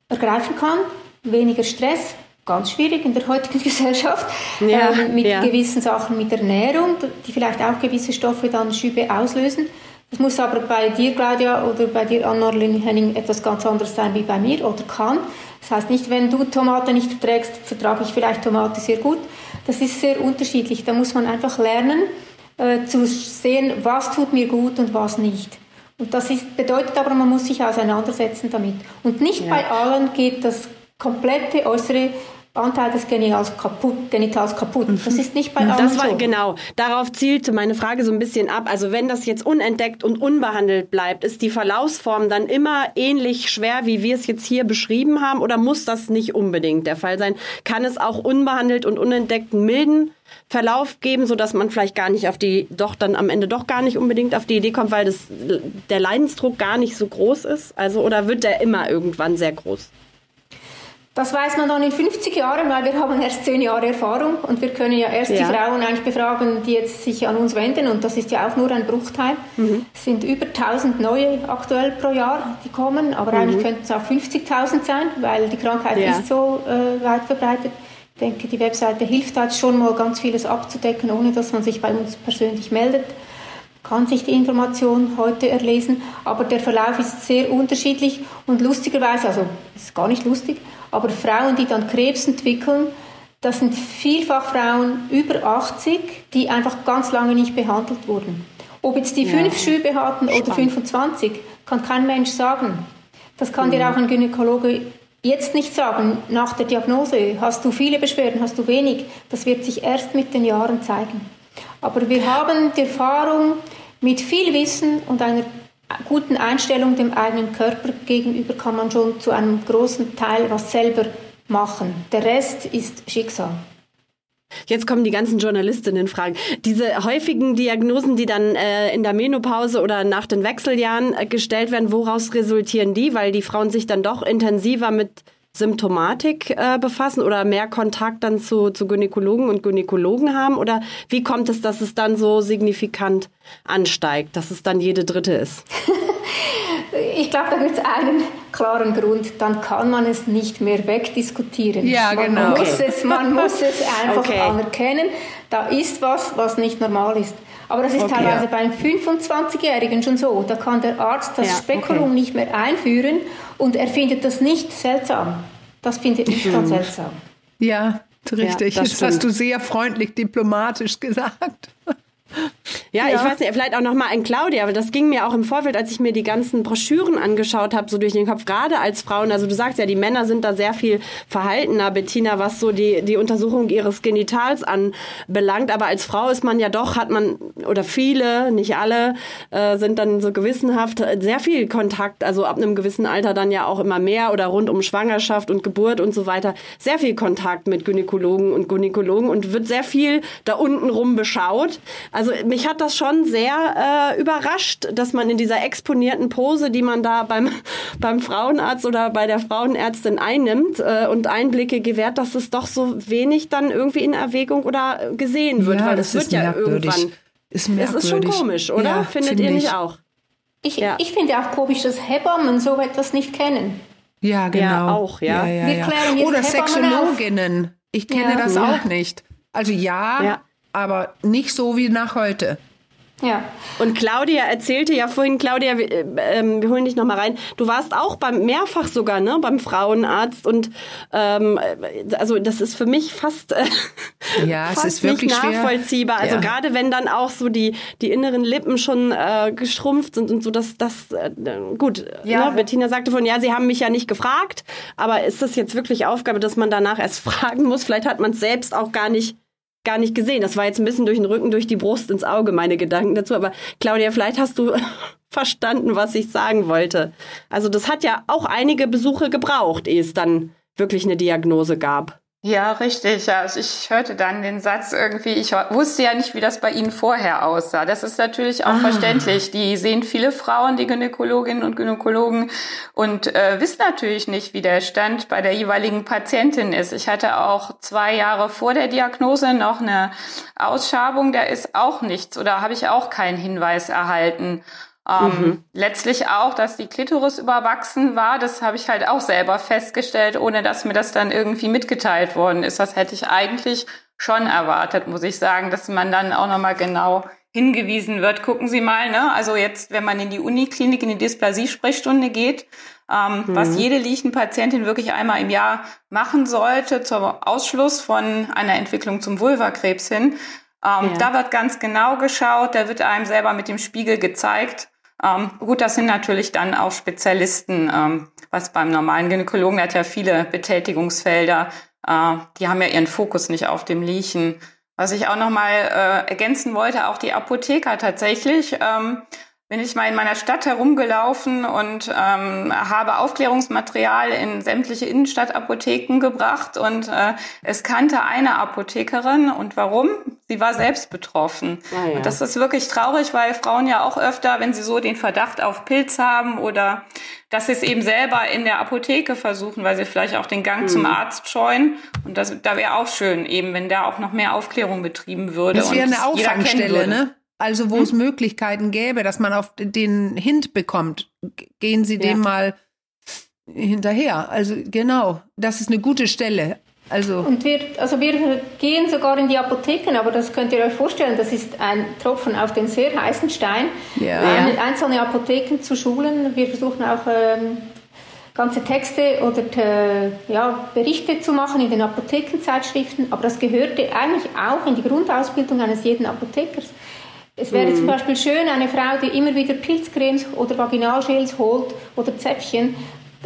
ergreifen kann. Weniger Stress, ganz schwierig in der heutigen (laughs) Gesellschaft, ja, ähm, mit ja. gewissen Sachen mit Ernährung, die vielleicht auch gewisse Stoffe dann Schübe auslösen. Das muss aber bei dir, Claudia, oder bei dir, Ann-Marlene Henning, etwas ganz anderes sein wie bei mir oder kann. Das heißt nicht, wenn du Tomate nicht verträgst, vertrage ich vielleicht Tomate sehr gut. Das ist sehr unterschiedlich. Da muss man einfach lernen, äh, zu sehen, was tut mir gut und was nicht. Und das ist, bedeutet aber, man muss sich auseinandersetzen damit. Und nicht ja. bei allen geht das komplette äußere Anteil des Genitals kaputt, Genitals kaputt. Das ist nicht bei allen das war, so. Genau, darauf zielte meine Frage so ein bisschen ab. Also wenn das jetzt unentdeckt und unbehandelt bleibt, ist die Verlaufsform dann immer ähnlich schwer, wie wir es jetzt hier beschrieben haben? Oder muss das nicht unbedingt der Fall sein? Kann es auch unbehandelt und unentdeckten milden Verlauf geben, so dass man vielleicht gar nicht auf die, doch dann am Ende doch gar nicht unbedingt auf die Idee kommt, weil das, der Leidensdruck gar nicht so groß ist? Also, oder wird der immer irgendwann sehr groß? Das weiß man dann in 50 Jahren, weil wir haben erst 10 Jahre Erfahrung und wir können ja erst ja. die Frauen eigentlich befragen, die jetzt sich an uns wenden und das ist ja auch nur ein Bruchteil. Mhm. Es sind über 1000 neue aktuell pro Jahr, die kommen, aber mhm. eigentlich könnten es auch 50.000 sein, weil die Krankheit ja. ist so äh, weit verbreitet. Ich denke, die Webseite hilft halt schon mal ganz vieles abzudecken, ohne dass man sich bei uns persönlich meldet kann sich die Information heute erlesen, aber der Verlauf ist sehr unterschiedlich und lustigerweise, also ist gar nicht lustig, aber Frauen, die dann Krebs entwickeln, das sind vielfach Frauen über 80, die einfach ganz lange nicht behandelt wurden. Ob jetzt die ja. fünf Schübe hatten Spannend. oder 25, kann kein Mensch sagen. Das kann mhm. dir auch ein Gynäkologe jetzt nicht sagen, nach der Diagnose, hast du viele Beschwerden, hast du wenig. Das wird sich erst mit den Jahren zeigen. Aber wir haben die Erfahrung, mit viel Wissen und einer guten Einstellung dem eigenen Körper gegenüber kann man schon zu einem großen Teil was selber machen. Der Rest ist Schicksal. Jetzt kommen die ganzen Journalistinnen fragen. Diese häufigen Diagnosen, die dann äh, in der Menopause oder nach den Wechseljahren äh, gestellt werden, woraus resultieren die? Weil die Frauen sich dann doch intensiver mit Symptomatik äh, befassen oder mehr Kontakt dann zu, zu Gynäkologen und Gynäkologen haben? Oder wie kommt es, dass es dann so signifikant ansteigt, dass es dann jede dritte ist? (laughs) ich glaube, da gibt es einen klaren Grund, dann kann man es nicht mehr wegdiskutieren. Ja, man genau. Muss es, man muss es (laughs) einfach okay. anerkennen, da ist was, was nicht normal ist. Aber das ist okay, teilweise ja. beim 25-Jährigen schon so. Da kann der Arzt das ja, Spekulum okay. nicht mehr einführen und er findet das nicht seltsam. Das finde ich ganz seltsam. Ja, richtig. Ja, das, das hast du sehr freundlich diplomatisch gesagt. Ja, ja, ich weiß nicht, vielleicht auch noch mal an Claudia, aber das ging mir auch im Vorfeld, als ich mir die ganzen Broschüren angeschaut habe, so durch den Kopf, gerade als Frauen. Also du sagst ja, die Männer sind da sehr viel verhaltener, Bettina, was so die, die Untersuchung ihres Genitals anbelangt. Aber als Frau ist man ja doch, hat man, oder viele, nicht alle, äh, sind dann so gewissenhaft äh, sehr viel Kontakt, also ab einem gewissen Alter dann ja auch immer mehr oder rund um Schwangerschaft und Geburt und so weiter, sehr viel Kontakt mit Gynäkologen und Gynäkologen und wird sehr viel da unten rum beschaut. Also mich hat das schon sehr äh, überrascht, dass man in dieser exponierten Pose, die man da beim, (laughs) beim Frauenarzt oder bei der Frauenärztin einnimmt äh, und Einblicke gewährt, dass es doch so wenig dann irgendwie in Erwägung oder gesehen wird, ja, weil das, wird ja irgendwann. Ist merkwürdig. Es ist schon komisch, oder? Ja, Findet find ihr nicht auch? Ich, ja. ich finde auch komisch, dass Hebammen so etwas nicht kennen. Ja, genau. Ja, auch, ja. ja, ja, ja. Oder Sexologinnen. Ich kenne das auch nicht. Also ja, aber nicht so wie nach heute. Ja. Und Claudia erzählte ja vorhin, Claudia, wir, äh, wir holen dich nochmal rein. Du warst auch beim mehrfach sogar, ne, beim Frauenarzt und ähm, also das ist für mich fast, äh, ja, fast es ist wirklich nicht nachvollziehbar. Schwer. Also ja. gerade wenn dann auch so die die inneren Lippen schon äh, geschrumpft sind und so, dass das äh, gut. Ja. Ne? Bettina sagte von, ja, sie haben mich ja nicht gefragt, aber ist das jetzt wirklich Aufgabe, dass man danach erst (laughs) fragen muss? Vielleicht hat man es selbst auch gar nicht gar nicht gesehen. Das war jetzt ein bisschen durch den Rücken, durch die Brust ins Auge, meine Gedanken dazu. Aber Claudia, vielleicht hast du (laughs) verstanden, was ich sagen wollte. Also das hat ja auch einige Besuche gebraucht, ehe es dann wirklich eine Diagnose gab. Ja, richtig. Also ich hörte dann den Satz irgendwie, ich wusste ja nicht, wie das bei Ihnen vorher aussah. Das ist natürlich auch ah. verständlich. Die sehen viele Frauen, die Gynäkologinnen und Gynäkologen, und äh, wissen natürlich nicht, wie der Stand bei der jeweiligen Patientin ist. Ich hatte auch zwei Jahre vor der Diagnose noch eine Ausschabung, da ist auch nichts oder habe ich auch keinen Hinweis erhalten. Ähm, mhm. Letztlich auch, dass die Klitoris überwachsen war. Das habe ich halt auch selber festgestellt, ohne dass mir das dann irgendwie mitgeteilt worden ist. Das hätte ich eigentlich schon erwartet, muss ich sagen, dass man dann auch nochmal genau hingewiesen wird. Gucken Sie mal, ne? Also jetzt, wenn man in die Uniklinik, in die Dysplasie-Sprechstunde geht, ähm, mhm. was jede Liechenpatientin wirklich einmal im Jahr machen sollte zum Ausschluss von einer Entwicklung zum Vulvakrebs hin. Ähm, ja. Da wird ganz genau geschaut, da wird einem selber mit dem Spiegel gezeigt, ähm, gut, das sind natürlich dann auch Spezialisten, ähm, was beim normalen Gynäkologen, der hat ja viele Betätigungsfelder, äh, die haben ja ihren Fokus nicht auf dem Liechen. Was ich auch nochmal äh, ergänzen wollte, auch die Apotheker tatsächlich. Ähm, bin ich mal in meiner Stadt herumgelaufen und ähm, habe Aufklärungsmaterial in sämtliche Innenstadtapotheken gebracht und äh, es kannte eine Apothekerin und warum? Sie war selbst betroffen. Ah, ja. Und das ist wirklich traurig, weil Frauen ja auch öfter, wenn sie so den Verdacht auf Pilz haben oder dass sie es eben selber in der Apotheke versuchen, weil sie vielleicht auch den Gang mhm. zum Arzt scheuen. Und das, da wäre auch schön, eben, wenn da auch noch mehr Aufklärung betrieben würde. Das wäre eine Auffangstelle, ne? Also wo hm? es Möglichkeiten gäbe, dass man auf den Hint bekommt, gehen Sie ja. dem mal hinterher. Also genau, das ist eine gute Stelle. Also und wir, also wir gehen sogar in die Apotheken, aber das könnt ihr euch vorstellen, das ist ein Tropfen auf den sehr heißen Stein, Ja. ein, einzelne Apotheken zu schulen. Wir versuchen auch ähm, ganze Texte oder äh, ja, Berichte zu machen in den Apothekenzeitschriften, aber das gehörte eigentlich auch in die Grundausbildung eines jeden Apothekers. Es wäre zum Beispiel schön, eine Frau, die immer wieder Pilzcremes oder Vaginalgels holt oder Zäpfchen,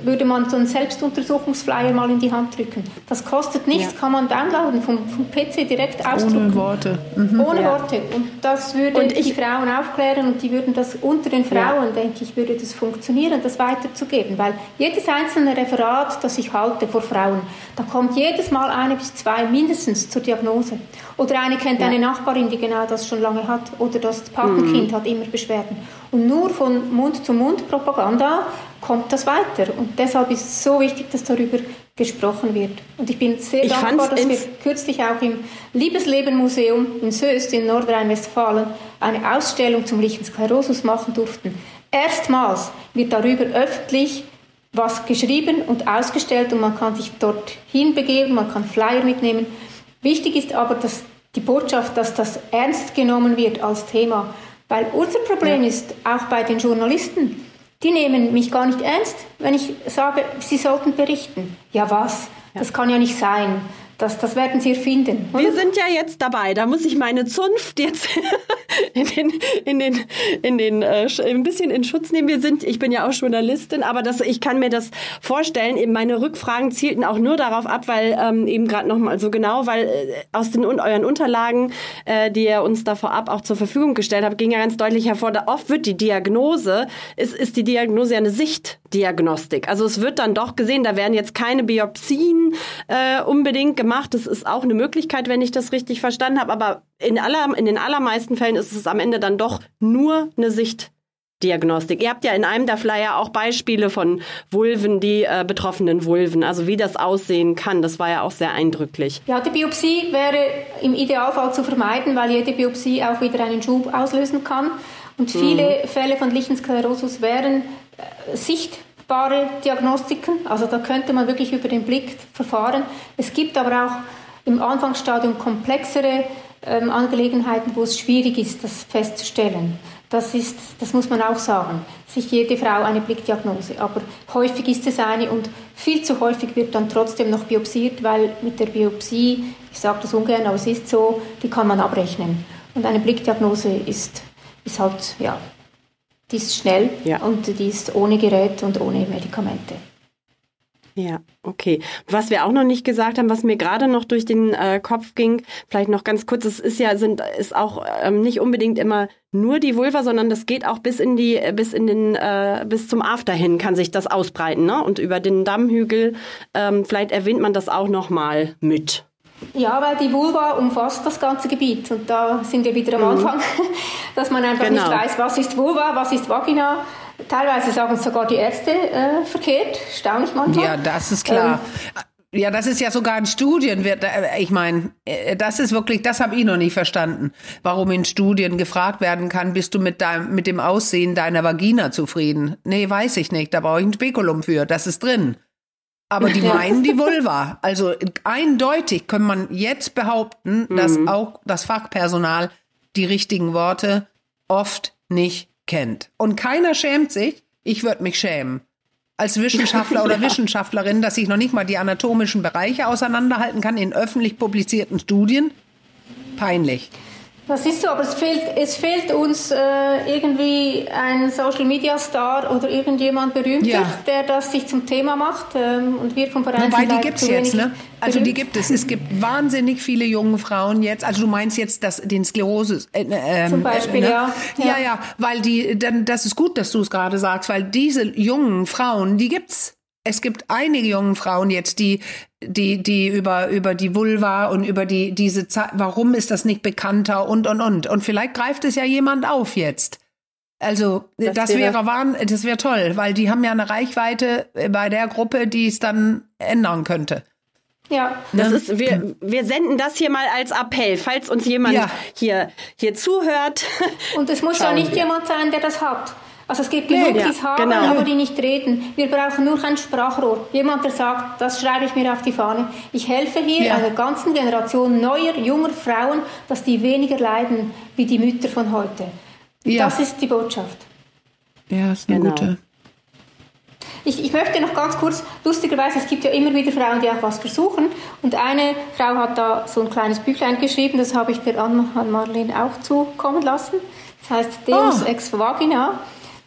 würde man so einen Selbstuntersuchungsflyer mal in die Hand drücken. Das kostet nichts, kann man downloaden vom, vom PC direkt ausdrucken. ohne Worte. Mhm. Ohne Worte. Und das würde Und die Frauen aufklären und die würden das unter den Frauen, denke ich, würde das funktionieren, das weiterzugeben. Weil jedes einzelne Referat, das ich halte vor Frauen, da kommt jedes Mal eine bis zwei mindestens zur Diagnose. Oder eine kennt eine Nachbarin, die genau das schon lange hat. Oder das Patenkind hat immer Beschwerden. Und nur von Mund zu Mund Propaganda kommt das weiter. Und deshalb ist es so wichtig, dass darüber gesprochen wird. Und ich bin sehr Ich dankbar, dass wir kürzlich auch im Liebesleben-Museum in Söst in Nordrhein-Westfalen eine Ausstellung zum Lichen Sklerosus machen durften. Erstmals wird darüber öffentlich was geschrieben und ausgestellt und man kann sich dort hinbegeben, man kann Flyer mitnehmen. Wichtig ist aber, dass die Botschaft, dass das ernst genommen wird als Thema. Weil unser Problem ist auch bei den Journalisten, die nehmen mich gar nicht ernst, wenn ich sage, sie sollten berichten. Ja was? Das kann ja nicht sein. Das, das werden sie erfinden. Wir sind ja jetzt dabei. Da muss ich meine Zunft jetzt (laughs) in den, in den, in den, äh, ein bisschen in Schutz nehmen. Wir sind, ich bin ja auch Journalistin, aber das, ich kann mir das vorstellen. Eben meine Rückfragen zielten auch nur darauf ab, weil ähm, eben gerade noch mal so genau, weil äh, aus den euren Unterlagen, äh, die ihr uns da vorab auch zur Verfügung gestellt habt, ging ja ganz deutlich hervor. Da oft wird die Diagnose, ist, ist die Diagnose ja eine Sichtdiagnostik. Also es wird dann doch gesehen, da werden jetzt keine Biopsien äh, unbedingt gemacht. Das ist auch eine Möglichkeit, wenn ich das richtig verstanden habe. Aber in, aller, in den allermeisten Fällen ist es am Ende dann doch nur eine Sichtdiagnostik. Ihr habt ja in einem der Flyer auch Beispiele von Vulven, die äh, betroffenen Vulven, also wie das aussehen kann. Das war ja auch sehr eindrücklich. Ja, die Biopsie wäre im Idealfall zu vermeiden, weil jede Biopsie auch wieder einen Schub auslösen kann. Und viele Fälle von Lichensklerosus wären äh, sichtbare Diagnostiken. Also da könnte man wirklich über den Blick verfahren. Es gibt aber auch im Anfangsstadium komplexere ähm, Angelegenheiten, wo es schwierig ist, das festzustellen. Das, ist, das muss man auch sagen. Sich jede Frau eine Blickdiagnose. Aber häufig ist es eine und viel zu häufig wird dann trotzdem noch biopsiert, weil mit der Biopsie, ich sage das ungern, aber es ist so, die kann man abrechnen. Und eine Blickdiagnose ist, ist halt, ja, die ist schnell Ja. und die ist ohne Gerät und ohne Medikamente. Ja, okay. Was wir auch noch nicht gesagt haben, was mir gerade noch durch den äh, Kopf ging, vielleicht noch ganz kurz, es ist ja sind ist auch ähm, nicht unbedingt immer nur die Vulva, sondern das geht auch bis in die äh, bis in den äh, bis zum After hin kann sich das ausbreiten, ne? Und über den Dammhügel ähm, vielleicht erwähnt man das auch noch mal mit. Ja, weil die Vulva umfasst das ganze Gebiet und da sind wir wieder am Anfang, (laughs) dass man einfach Genau. nicht weiß, was ist Vulva, was ist Vagina. Teilweise sagen es sogar die Ärzte äh, verkehrt, staunlich manchmal. Ja, das ist klar. Ähm. ja, das ist ja sogar in Studien wird, äh, ich meine, äh, das ist wirklich, das habe ich noch nicht verstanden, warum in Studien gefragt werden kann, bist du mit deinem, mit dem Aussehen deiner Vagina zufrieden? Nee, weiß ich nicht, da brauche ich ein Spekulum für, das ist drin. Aber die (laughs) meinen die Vulva. Also eindeutig kann man jetzt behaupten, dass auch das Fachpersonal die richtigen Worte oft nicht kennt. Und keiner schämt sich. Ich würde mich schämen. Als Wissenschaftler (laughs) oder Wissenschaftlerin, dass ich noch nicht mal die anatomischen Bereiche auseinanderhalten kann in öffentlich publizierten Studien. Peinlich. Das ist so, aber es fehlt, es fehlt uns äh, irgendwie ein Social Media Star oder irgendjemand berühmter, Ja. der das sich zum Thema macht. Ähm, und wir vom Verein Wobei, die gibt's zu jetzt, ne? Also die gibt es. Es gibt wahnsinnig viele junge Frauen jetzt. Also du meinst jetzt das, den Sklerose. Äh, ähm, Zum Beispiel, äh, ne? ja. ja. Ja. Ja, weil die, dann, das ist gut, dass du es gerade sagst, weil diese jungen Frauen, die gibt's. Es gibt einige jungen Frauen jetzt, die, die, die über, über die Vulva und über die, diese Zeit, warum ist das nicht bekannter und, und, und. Und vielleicht greift es ja jemand auf jetzt. Also, das, Das wäre, wäre- wahn- das wäre toll, weil die haben ja eine Reichweite bei der Gruppe, die es dann ändern könnte. Ja, Das ist, wir, wir senden das hier mal als Appell, falls uns jemand Ja. hier, hier zuhört. und es muss ja Schauen nicht wir. jemand sein, der das hat. Also es gibt genug, die es haben, genau. aber die nicht reden. Wir brauchen nur ein Sprachrohr. Jemand, der sagt, das schreibe ich mir auf die Fahne. Ich helfe hier Ja. einer ganzen Generation neuer, junger Frauen, dass die weniger leiden wie die Mütter von heute. Ja. Das ist die Botschaft. Ja, ist eine Genau. gute. Ich, ich möchte noch ganz kurz, lustigerweise, es gibt ja immer wieder Frauen, die auch was versuchen. Und eine Frau hat da so ein kleines Büchlein geschrieben, das habe ich der Ann-Marlene auch zukommen lassen. Das heißt Deus Ah. ex vagina,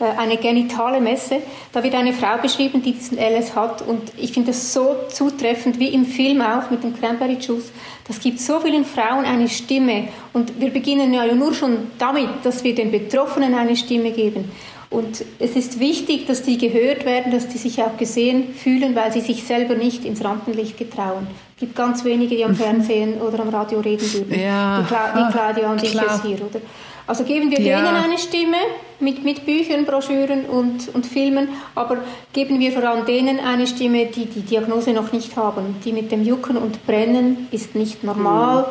eine genitale Messe. Da wird eine Frau beschrieben, die diesen LS hat. Und ich finde das so zutreffend, wie im Film auch mit dem Cranberry Juice. Das gibt so vielen Frauen eine Stimme. Und wir beginnen ja nur schon damit, dass wir den Betroffenen eine Stimme geben. Und es ist wichtig, dass die gehört werden, dass die sich auch gesehen fühlen, weil sie sich selber nicht ins Rampenlicht getrauen. Es gibt ganz wenige, die am Fernsehen oder am Radio reden. Mhm. Ja, wie, Cla ah, Claudia und ich es hier, oder? Also geben wir Ja. denen eine Stimme mit, mit Büchern, Broschüren und, und Filmen, aber geben wir vor allem denen eine Stimme, die die Diagnose noch nicht haben. Die mit dem Jucken und Brennen ist nicht normal.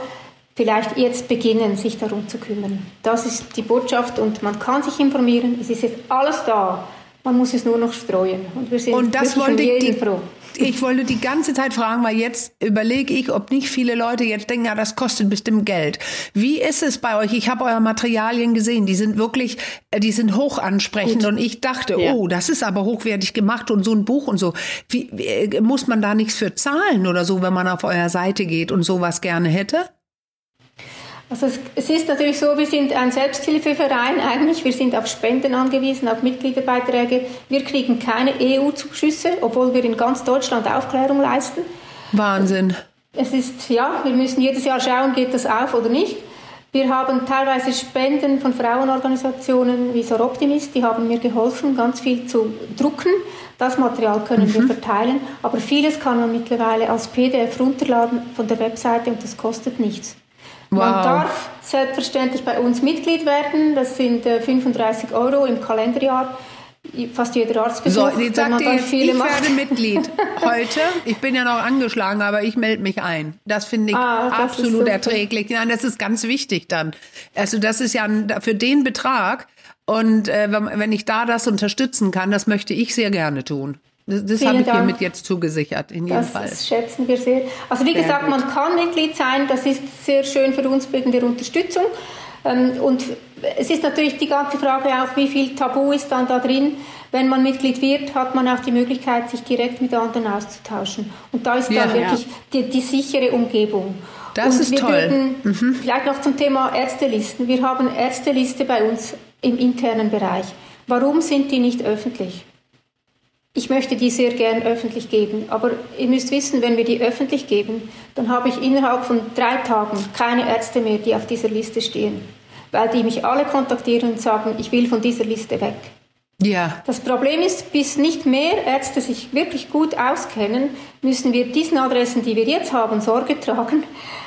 Vielleicht jetzt beginnen, sich darum zu kümmern. Das ist die Botschaft und man kann sich informieren. Es ist jetzt alles da. Man muss es nur noch streuen. Und wir sind Und das wollte ich, die, froh. ich wollte die ganze Zeit fragen, weil jetzt überlege ich, ob nicht viele Leute jetzt denken, ja, das kostet bestimmt Geld. Wie ist es bei euch? Ich habe eure Materialien gesehen, die sind wirklich, äh, die sind hoch ansprechend und ich dachte, Ja. oh, das ist aber hochwertig gemacht und so ein Buch und so. Wie, äh, muss man da nichts für zahlen oder so, wenn man auf eure Seite geht und sowas gerne hätte? Also es, es ist natürlich so, wir sind ein Selbsthilfeverein eigentlich. Wir sind auf Spenden angewiesen, auf Mitgliederbeiträge. Wir kriegen keine EU-Zuschüsse, obwohl wir in ganz Deutschland Aufklärung leisten. Wahnsinn. Es ist, ja, wir müssen jedes Jahr schauen, geht das auf oder nicht. Wir haben teilweise Spenden von Frauenorganisationen wie Soroptimist, die haben mir geholfen, ganz viel zu drucken. Das Material können wir verteilen, aber vieles kann man mittlerweile als PDF runterladen von der Webseite und das kostet nichts. Man Wow. darf selbstverständlich bei uns Mitglied werden, das sind äh, 35 Euro im Kalenderjahr, fast jeder Arztbesuch, So, jetzt sagt man ihr jetzt, ich macht. werde Mitglied (laughs) heute. Ich bin ja noch angeschlagen, aber ich melde mich ein. Das finde ich Ah, das absolut erträglich. Nein, das ist ganz wichtig dann. Also das ist ja für den Betrag und äh, wenn ich da das unterstützen kann, das möchte ich sehr gerne tun. Das, das habe ich Dank. hiermit jetzt zugesichert, in jedem Das, Fall. das schätzen wir sehr. Also wie gesagt, man kann Mitglied sein, das ist sehr schön für uns wegen der Unterstützung. Ähm, Und es ist natürlich die ganze Frage auch, wie viel Tabu ist dann da drin. Wenn man Mitglied wird, hat man auch die Möglichkeit, sich direkt mit anderen auszutauschen. Und da ist dann Ja. wirklich die, die sichere Umgebung. Das Und ist toll. Mhm. Vielleicht noch zum Thema Ärztelisten. Wir haben Ärzteliste bei uns im internen Bereich. Warum sind die nicht öffentlich? Ich möchte die sehr gern öffentlich geben, aber ihr müsst wissen, wenn wir die öffentlich geben, dann habe ich innerhalb von drei Tagen keine Ärzte mehr, die auf dieser Liste stehen, weil die mich alle kontaktieren und sagen, ich will von dieser Liste weg. Ja, Das Problem ist, bis nicht mehr Ärzte sich wirklich gut auskennen, müssen wir diesen Adressen, die wir jetzt haben, Sorge tragen,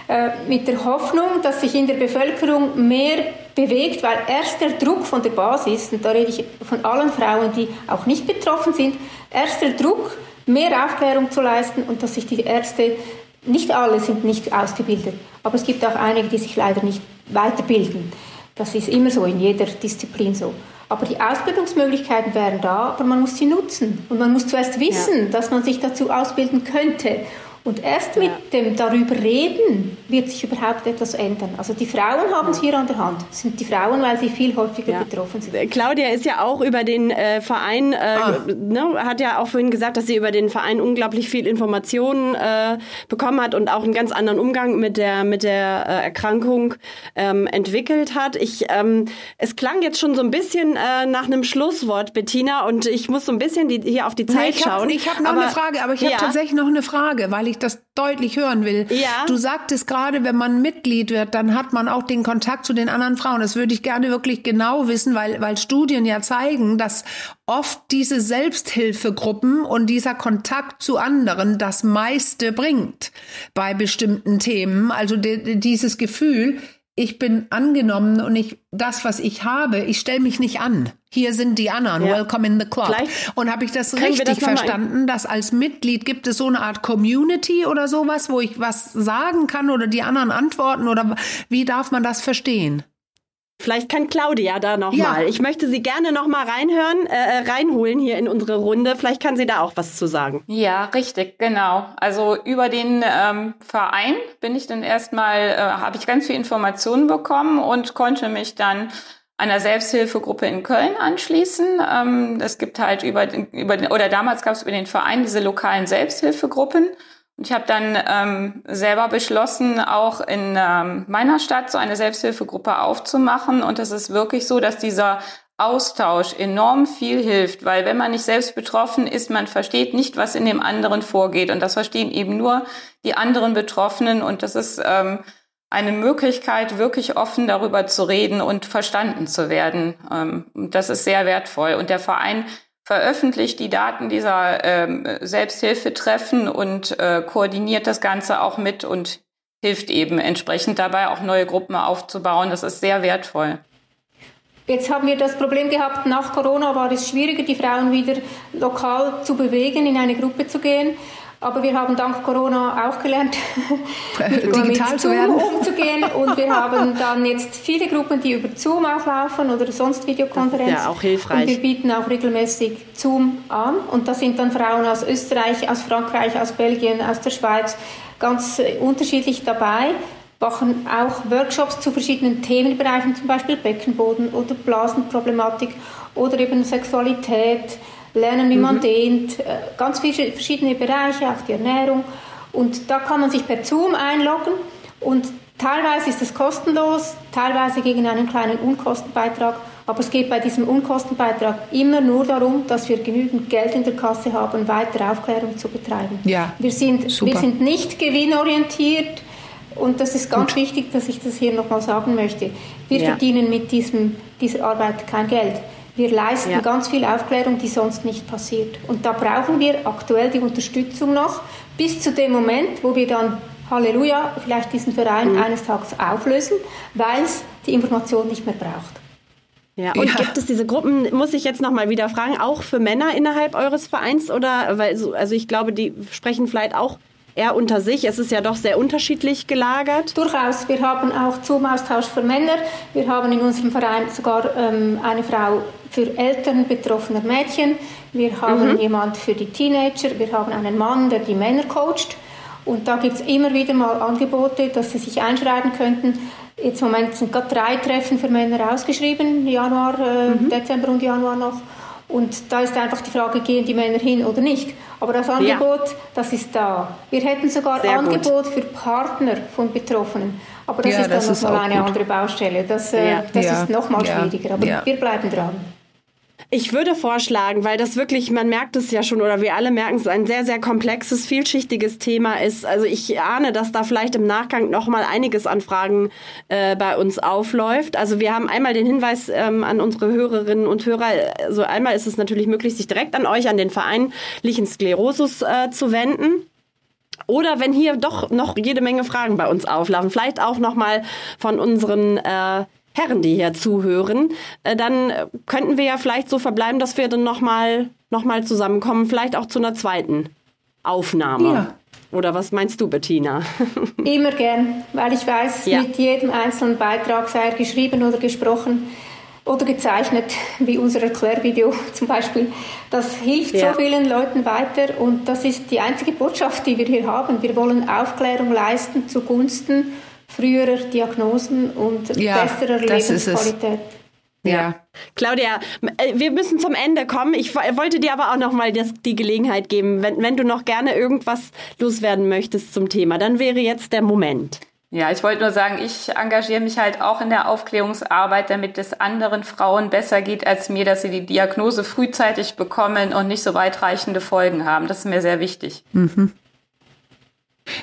äh, mit der Hoffnung, dass sich in der Bevölkerung mehr bewegt, weil erst der Druck von der Basis, und da rede ich von allen Frauen, die auch nicht betroffen sind, erst der Druck, mehr Aufklärung zu leisten und dass sich die Ärzte, nicht alle sind nicht ausgebildet, aber es gibt auch einige, die sich leider nicht weiterbilden. Das ist immer so, in jeder Disziplin so. Aber die Ausbildungsmöglichkeiten wären da, aber man muss sie nutzen. Und man muss zuerst wissen, dass man sich dazu ausbilden könnte. Und erst mit dem darüber reden, wird sich überhaupt etwas ändern. Also die Frauen haben es hier an der Hand. Es sind die Frauen, weil sie viel häufiger Ja. betroffen sind. Claudia ist ja auch über den äh, Verein, äh, Ah. ne, hat ja auch vorhin gesagt, dass sie über den Verein unglaublich viel Informationen äh, bekommen hat und auch einen ganz anderen Umgang mit der mit der äh, Erkrankung ähm, entwickelt hat. Ich, ähm, es klang jetzt schon so ein bisschen äh, nach einem Schlusswort, Bettina, und ich muss so ein bisschen die, hier auf die Zeit Nee, ich habe schauen. hab noch Aber- eine Frage, aber ich habe Ja. tatsächlich noch eine Frage, weil ich das deutlich hören will. Ja. Du sagtest gerade, wenn man Mitglied wird, dann hat man auch den Kontakt zu den anderen Frauen. Das würde ich gerne wirklich genau wissen, weil, weil Studien ja zeigen, dass oft diese Selbsthilfegruppen und dieser Kontakt zu anderen das meiste bringt bei bestimmten Themen. Also di- dieses Gefühl, ich bin angenommen und ich das, was ich habe, ich stelle mich nicht an. Hier sind die anderen. Ja. Welcome in the club. Vielleicht und habe ich das richtig das verstanden, dass als Mitglied gibt es so eine Art Community oder sowas, wo ich was sagen kann oder die anderen antworten oder wie darf man das verstehen? Vielleicht kann Claudia da noch ja. mal. Ich möchte sie gerne noch mal reinhören, äh, äh, reinholen hier in unsere Runde. Vielleicht kann sie da auch was zu sagen. Ja, richtig, genau. Also über den ähm, Verein bin ich dann erstmal, äh, habe ich ganz viel Informationen bekommen und konnte mich dann einer Selbsthilfegruppe in Köln anschließen. Ähm, es gibt halt über, über den, oder damals gab es über den Verein diese lokalen Selbsthilfegruppen. Ich habe dann ähm, selber beschlossen, auch in ähm, meiner Stadt so eine Selbsthilfegruppe aufzumachen. Und es ist wirklich so, dass dieser Austausch enorm viel hilft, weil wenn man nicht selbst betroffen ist, man versteht nicht, was in dem anderen vorgeht. Und das verstehen eben nur die anderen Betroffenen. Und das ist ähm, eine Möglichkeit, wirklich offen darüber zu reden und verstanden zu werden. Ähm, das ist sehr wertvoll. Und der Verein veröffentlicht die Daten dieser ähm, Selbsthilfetreffen und äh, koordiniert das Ganze auch mit und hilft eben entsprechend dabei, auch neue Gruppen aufzubauen. Das ist sehr wertvoll. Jetzt haben wir das Problem gehabt, nach Corona war es schwieriger, die Frauen wieder lokal zu bewegen, in eine Gruppe zu gehen. Aber wir haben dank Corona auch gelernt, (laughs) digital zu werden. umzugehen. Und wir haben dann jetzt viele Gruppen, die über Zoom auch laufen oder sonst Videokonferenz. Das ist ja auch hilfreich. Und wir bieten auch regelmäßig Zoom an. Und da sind dann Frauen aus Österreich, aus Frankreich, aus Belgien, aus der Schweiz ganz unterschiedlich dabei machen auch Workshops zu verschiedenen Themenbereichen, zum Beispiel Beckenboden oder Blasenproblematik oder eben Sexualität, lernen, wie man mhm. dehnt, äh, ganz viele verschiedene Bereiche, auch die Ernährung. Und da kann man sich per Zoom einloggen und teilweise ist es kostenlos, teilweise gegen einen kleinen Unkostenbeitrag. Aber es geht bei diesem Unkostenbeitrag immer nur darum, dass wir genügend Geld in der Kasse haben, weitere Aufklärung zu betreiben. Ja, wir, sind, super. wir sind nicht gewinnorientiert und das ist ganz Gut. wichtig, dass ich das hier nochmal sagen möchte. Wir ja. verdienen mit diesem, dieser Arbeit kein Geld. Wir leisten ja. ganz viel Aufklärung, die sonst nicht passiert. Und da brauchen wir aktuell die Unterstützung noch, bis zu dem Moment, wo wir dann, Halleluja, vielleicht diesen Verein mhm. eines Tages auflösen, weil es die Information nicht mehr braucht. Ja, und ja. gibt es diese Gruppen, muss ich jetzt nochmal wieder fragen, auch für Männer innerhalb eures Vereins oder, weil, also ich glaube, die sprechen vielleicht auch eher unter sich. Es ist ja doch sehr unterschiedlich gelagert. Durchaus. Wir haben auch Zoom-Austausch für Männer. Wir haben in unserem Verein sogar ähm, eine Frau für Eltern betroffener Mädchen. Wir haben mhm. jemand für die Teenager. Wir haben einen Mann, der die Männer coacht. Und da gibt es immer wieder mal Angebote, dass sie sich einschreiben könnten. Jetzt im Moment sind gerade drei Treffen für Männer ausgeschrieben, Januar, äh, mhm. Dezember und Januar noch. Und da ist einfach die Frage, gehen die Männer hin oder nicht. Aber das Angebot, ja. das ist da. Wir hätten sogar Sehr Angebot gut. für Partner von Betroffenen. Aber das ja, ist dann nochmal eine gut. andere Baustelle. Das, äh, ja. das ist nochmal schwieriger. Aber wir bleiben dran. Ich würde vorschlagen, weil das wirklich, man merkt es ja schon oder wir alle merken es, ein sehr, sehr komplexes, vielschichtiges Thema ist. Also ich ahne, dass da vielleicht im Nachgang noch mal einiges an Fragen äh, bei uns aufläuft. Also wir haben einmal den Hinweis ähm, an unsere Hörerinnen und Hörer. Also einmal ist es natürlich möglich, sich direkt an euch, an den Verein Lichen Sklerosus äh, zu wenden. Oder wenn hier doch noch jede Menge Fragen bei uns auflaufen, vielleicht auch noch mal von unseren äh, Herren, die hier zuhören, äh, dann könnten wir ja vielleicht so verbleiben, dass wir dann nochmal noch mal zusammenkommen, vielleicht auch zu einer zweiten Aufnahme. Ja. Oder was meinst du, Bettina? (laughs) Immer gern, weil ich weiß, ja. mit jedem einzelnen Beitrag, sei er geschrieben oder gesprochen oder gezeichnet, wie unser Erklärvideo (laughs) zum Beispiel, das hilft ja. so vielen Leuten weiter und das ist die einzige Botschaft, die wir hier haben. Wir wollen Aufklärung leisten zugunsten früherer Diagnosen und ja, besserer Lebensqualität. Ja. Claudia, äh, wir müssen zum Ende kommen. Ich wollte dir aber auch noch mal das, die Gelegenheit geben, wenn, wenn du noch gerne irgendwas loswerden möchtest zum Thema, dann wäre jetzt der Moment. Ja, ich wollte nur sagen, ich engagiere mich halt auch in der Aufklärungsarbeit, damit es anderen Frauen besser geht als mir, dass sie die Diagnose frühzeitig bekommen und nicht so weitreichende Folgen haben. Das ist mir sehr wichtig. Mhm.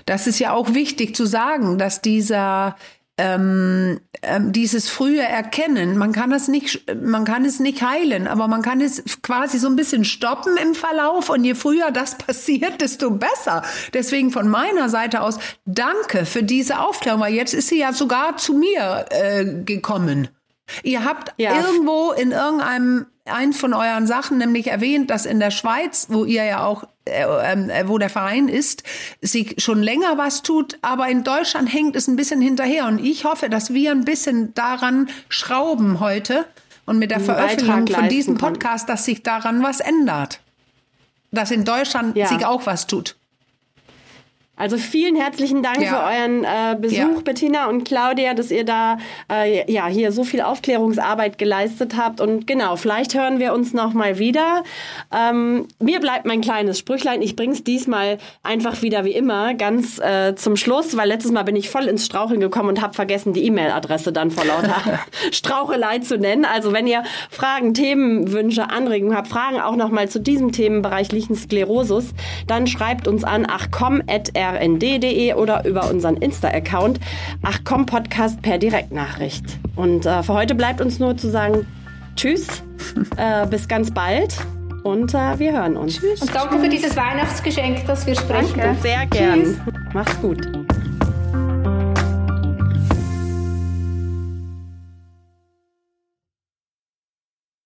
Das ist ja auch wichtig zu sagen, dass dieser ähm, ähm, dieses frühe Erkennen, man kann das nicht, man kann es nicht heilen, aber man kann es quasi so ein bisschen stoppen im Verlauf und je früher das (laughs) passiert, desto besser. Deswegen von meiner Seite aus danke für diese Aufklärung, weil jetzt ist sie ja sogar zu mir äh, gekommen. Ihr habt ja. irgendwo in irgendeinem ein von euren Sachen nämlich erwähnt, dass in der Schweiz, wo ihr ja auch, äh, ähm, äh, wo der Verein ist, sich schon länger was tut, aber in Deutschland hängt es ein bisschen hinterher. Und ich hoffe, dass wir ein bisschen daran schrauben heute und mit der Veröffentlichung von diesem Podcast, dass sich daran was ändert. Dass in Deutschland ja. sich auch was tut. Also vielen herzlichen Dank ja. für euren äh, Besuch, ja. Bettina und Claudia, dass ihr da äh, ja hier so viel Aufklärungsarbeit geleistet habt. Und genau, vielleicht hören wir uns noch mal wieder. Ähm, mir bleibt mein kleines Sprüchlein. Ich bring's diesmal einfach wieder wie immer ganz äh, zum Schluss, weil letztes Mal bin ich voll ins Straucheln gekommen und habe vergessen, die E-Mail-Adresse dann vor lauter (laughs) Strauchelei zu nennen. Also wenn ihr Fragen, Themenwünsche, Anregungen habt, Fragen auch noch mal zu diesem Themenbereich Lichensklerosus, dann schreibt uns an achcom.r rnd.de oder über unseren Insta-Account. Ach komm, Podcast per Direktnachricht. Und äh, für heute bleibt uns nur zu sagen, tschüss, (laughs) äh, bis ganz bald und äh, wir hören uns. Tschüss. Und danke für dieses Weihnachtsgeschenk, das wir sprechen. Danke. Sehr gern. Tschüss. Macht's gut.